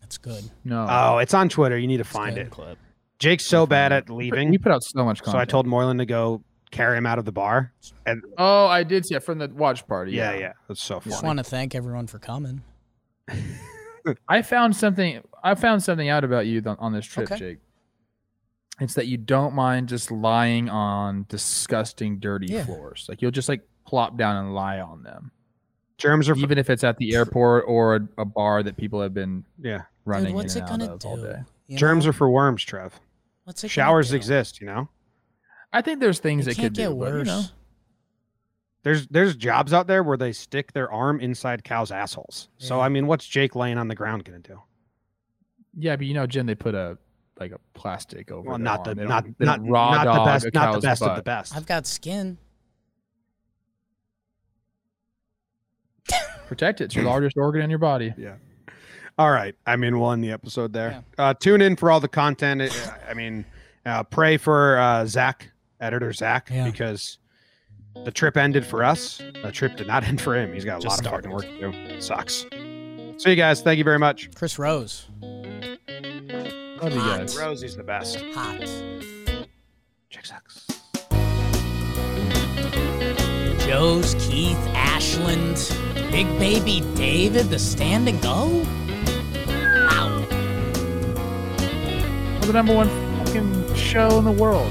S3: That's good.
S2: No.
S1: Oh, it's on Twitter. You need to find it.
S4: Clip.
S1: Jake's so bad at leaving,
S2: We put out so much
S1: so. I told Moylan to go carry him out of the bar. And
S2: Oh, I did see it from the watch party.
S1: yeah, yeah, that's so funny.
S3: I just want to thank everyone for coming.
S2: I found something. I found something out about you th- on this trip,
S3: Okay.
S2: Jake. It's that you don't mind just lying on disgusting, dirty
S3: Yeah.
S2: floors. Like you'll just like plop down and lie on them,
S1: Germs are,
S2: even if it's at the airport or a, a bar that people have been
S1: yeah,
S2: running
S3: Dude, what's
S2: in
S3: it
S2: and
S3: gonna
S2: out of all
S3: do?
S2: day.
S3: You
S1: germs
S3: know?
S1: are for worms, Trev.
S3: What's it
S1: Showers exist, you know.
S2: I think there's things
S3: It
S2: that
S3: can't
S2: could
S3: get
S2: do, but,
S3: worse.
S2: you know,
S1: There's there's jobs out there where they stick their arm inside cows' assholes. So I mean, what's Jake laying on the ground gonna do?
S2: yeah, but you know, Jim, they put a like a plastic over.
S1: Well, not the.
S2: They
S1: not
S2: don't- they
S1: not
S2: don't raw
S1: not the best not the
S2: cow's
S1: best of the best.
S3: I've got skin.
S2: Protect it. It's your largest organ in your body.
S1: Yeah. All right. I mean, we'll end the episode there. Uh, tune in for all the content. It- I mean, uh, pray for uh, Zach, editor Zach,
S3: Yeah.
S1: because the trip ended for us. The trip did not end for him. He's got a
S3: Just
S1: lot of fucking work to do. Sucks. See you guys. Thank you very much.
S3: Chris Rose.
S2: Love you
S3: Hot.
S2: guys.
S1: Rosie's the best.
S3: Hot.
S1: Chick sucks.
S3: Joe's, Keith, Ashland, Big Baby David, the stand and go? Wow.
S2: We're the number one fucking show in the world.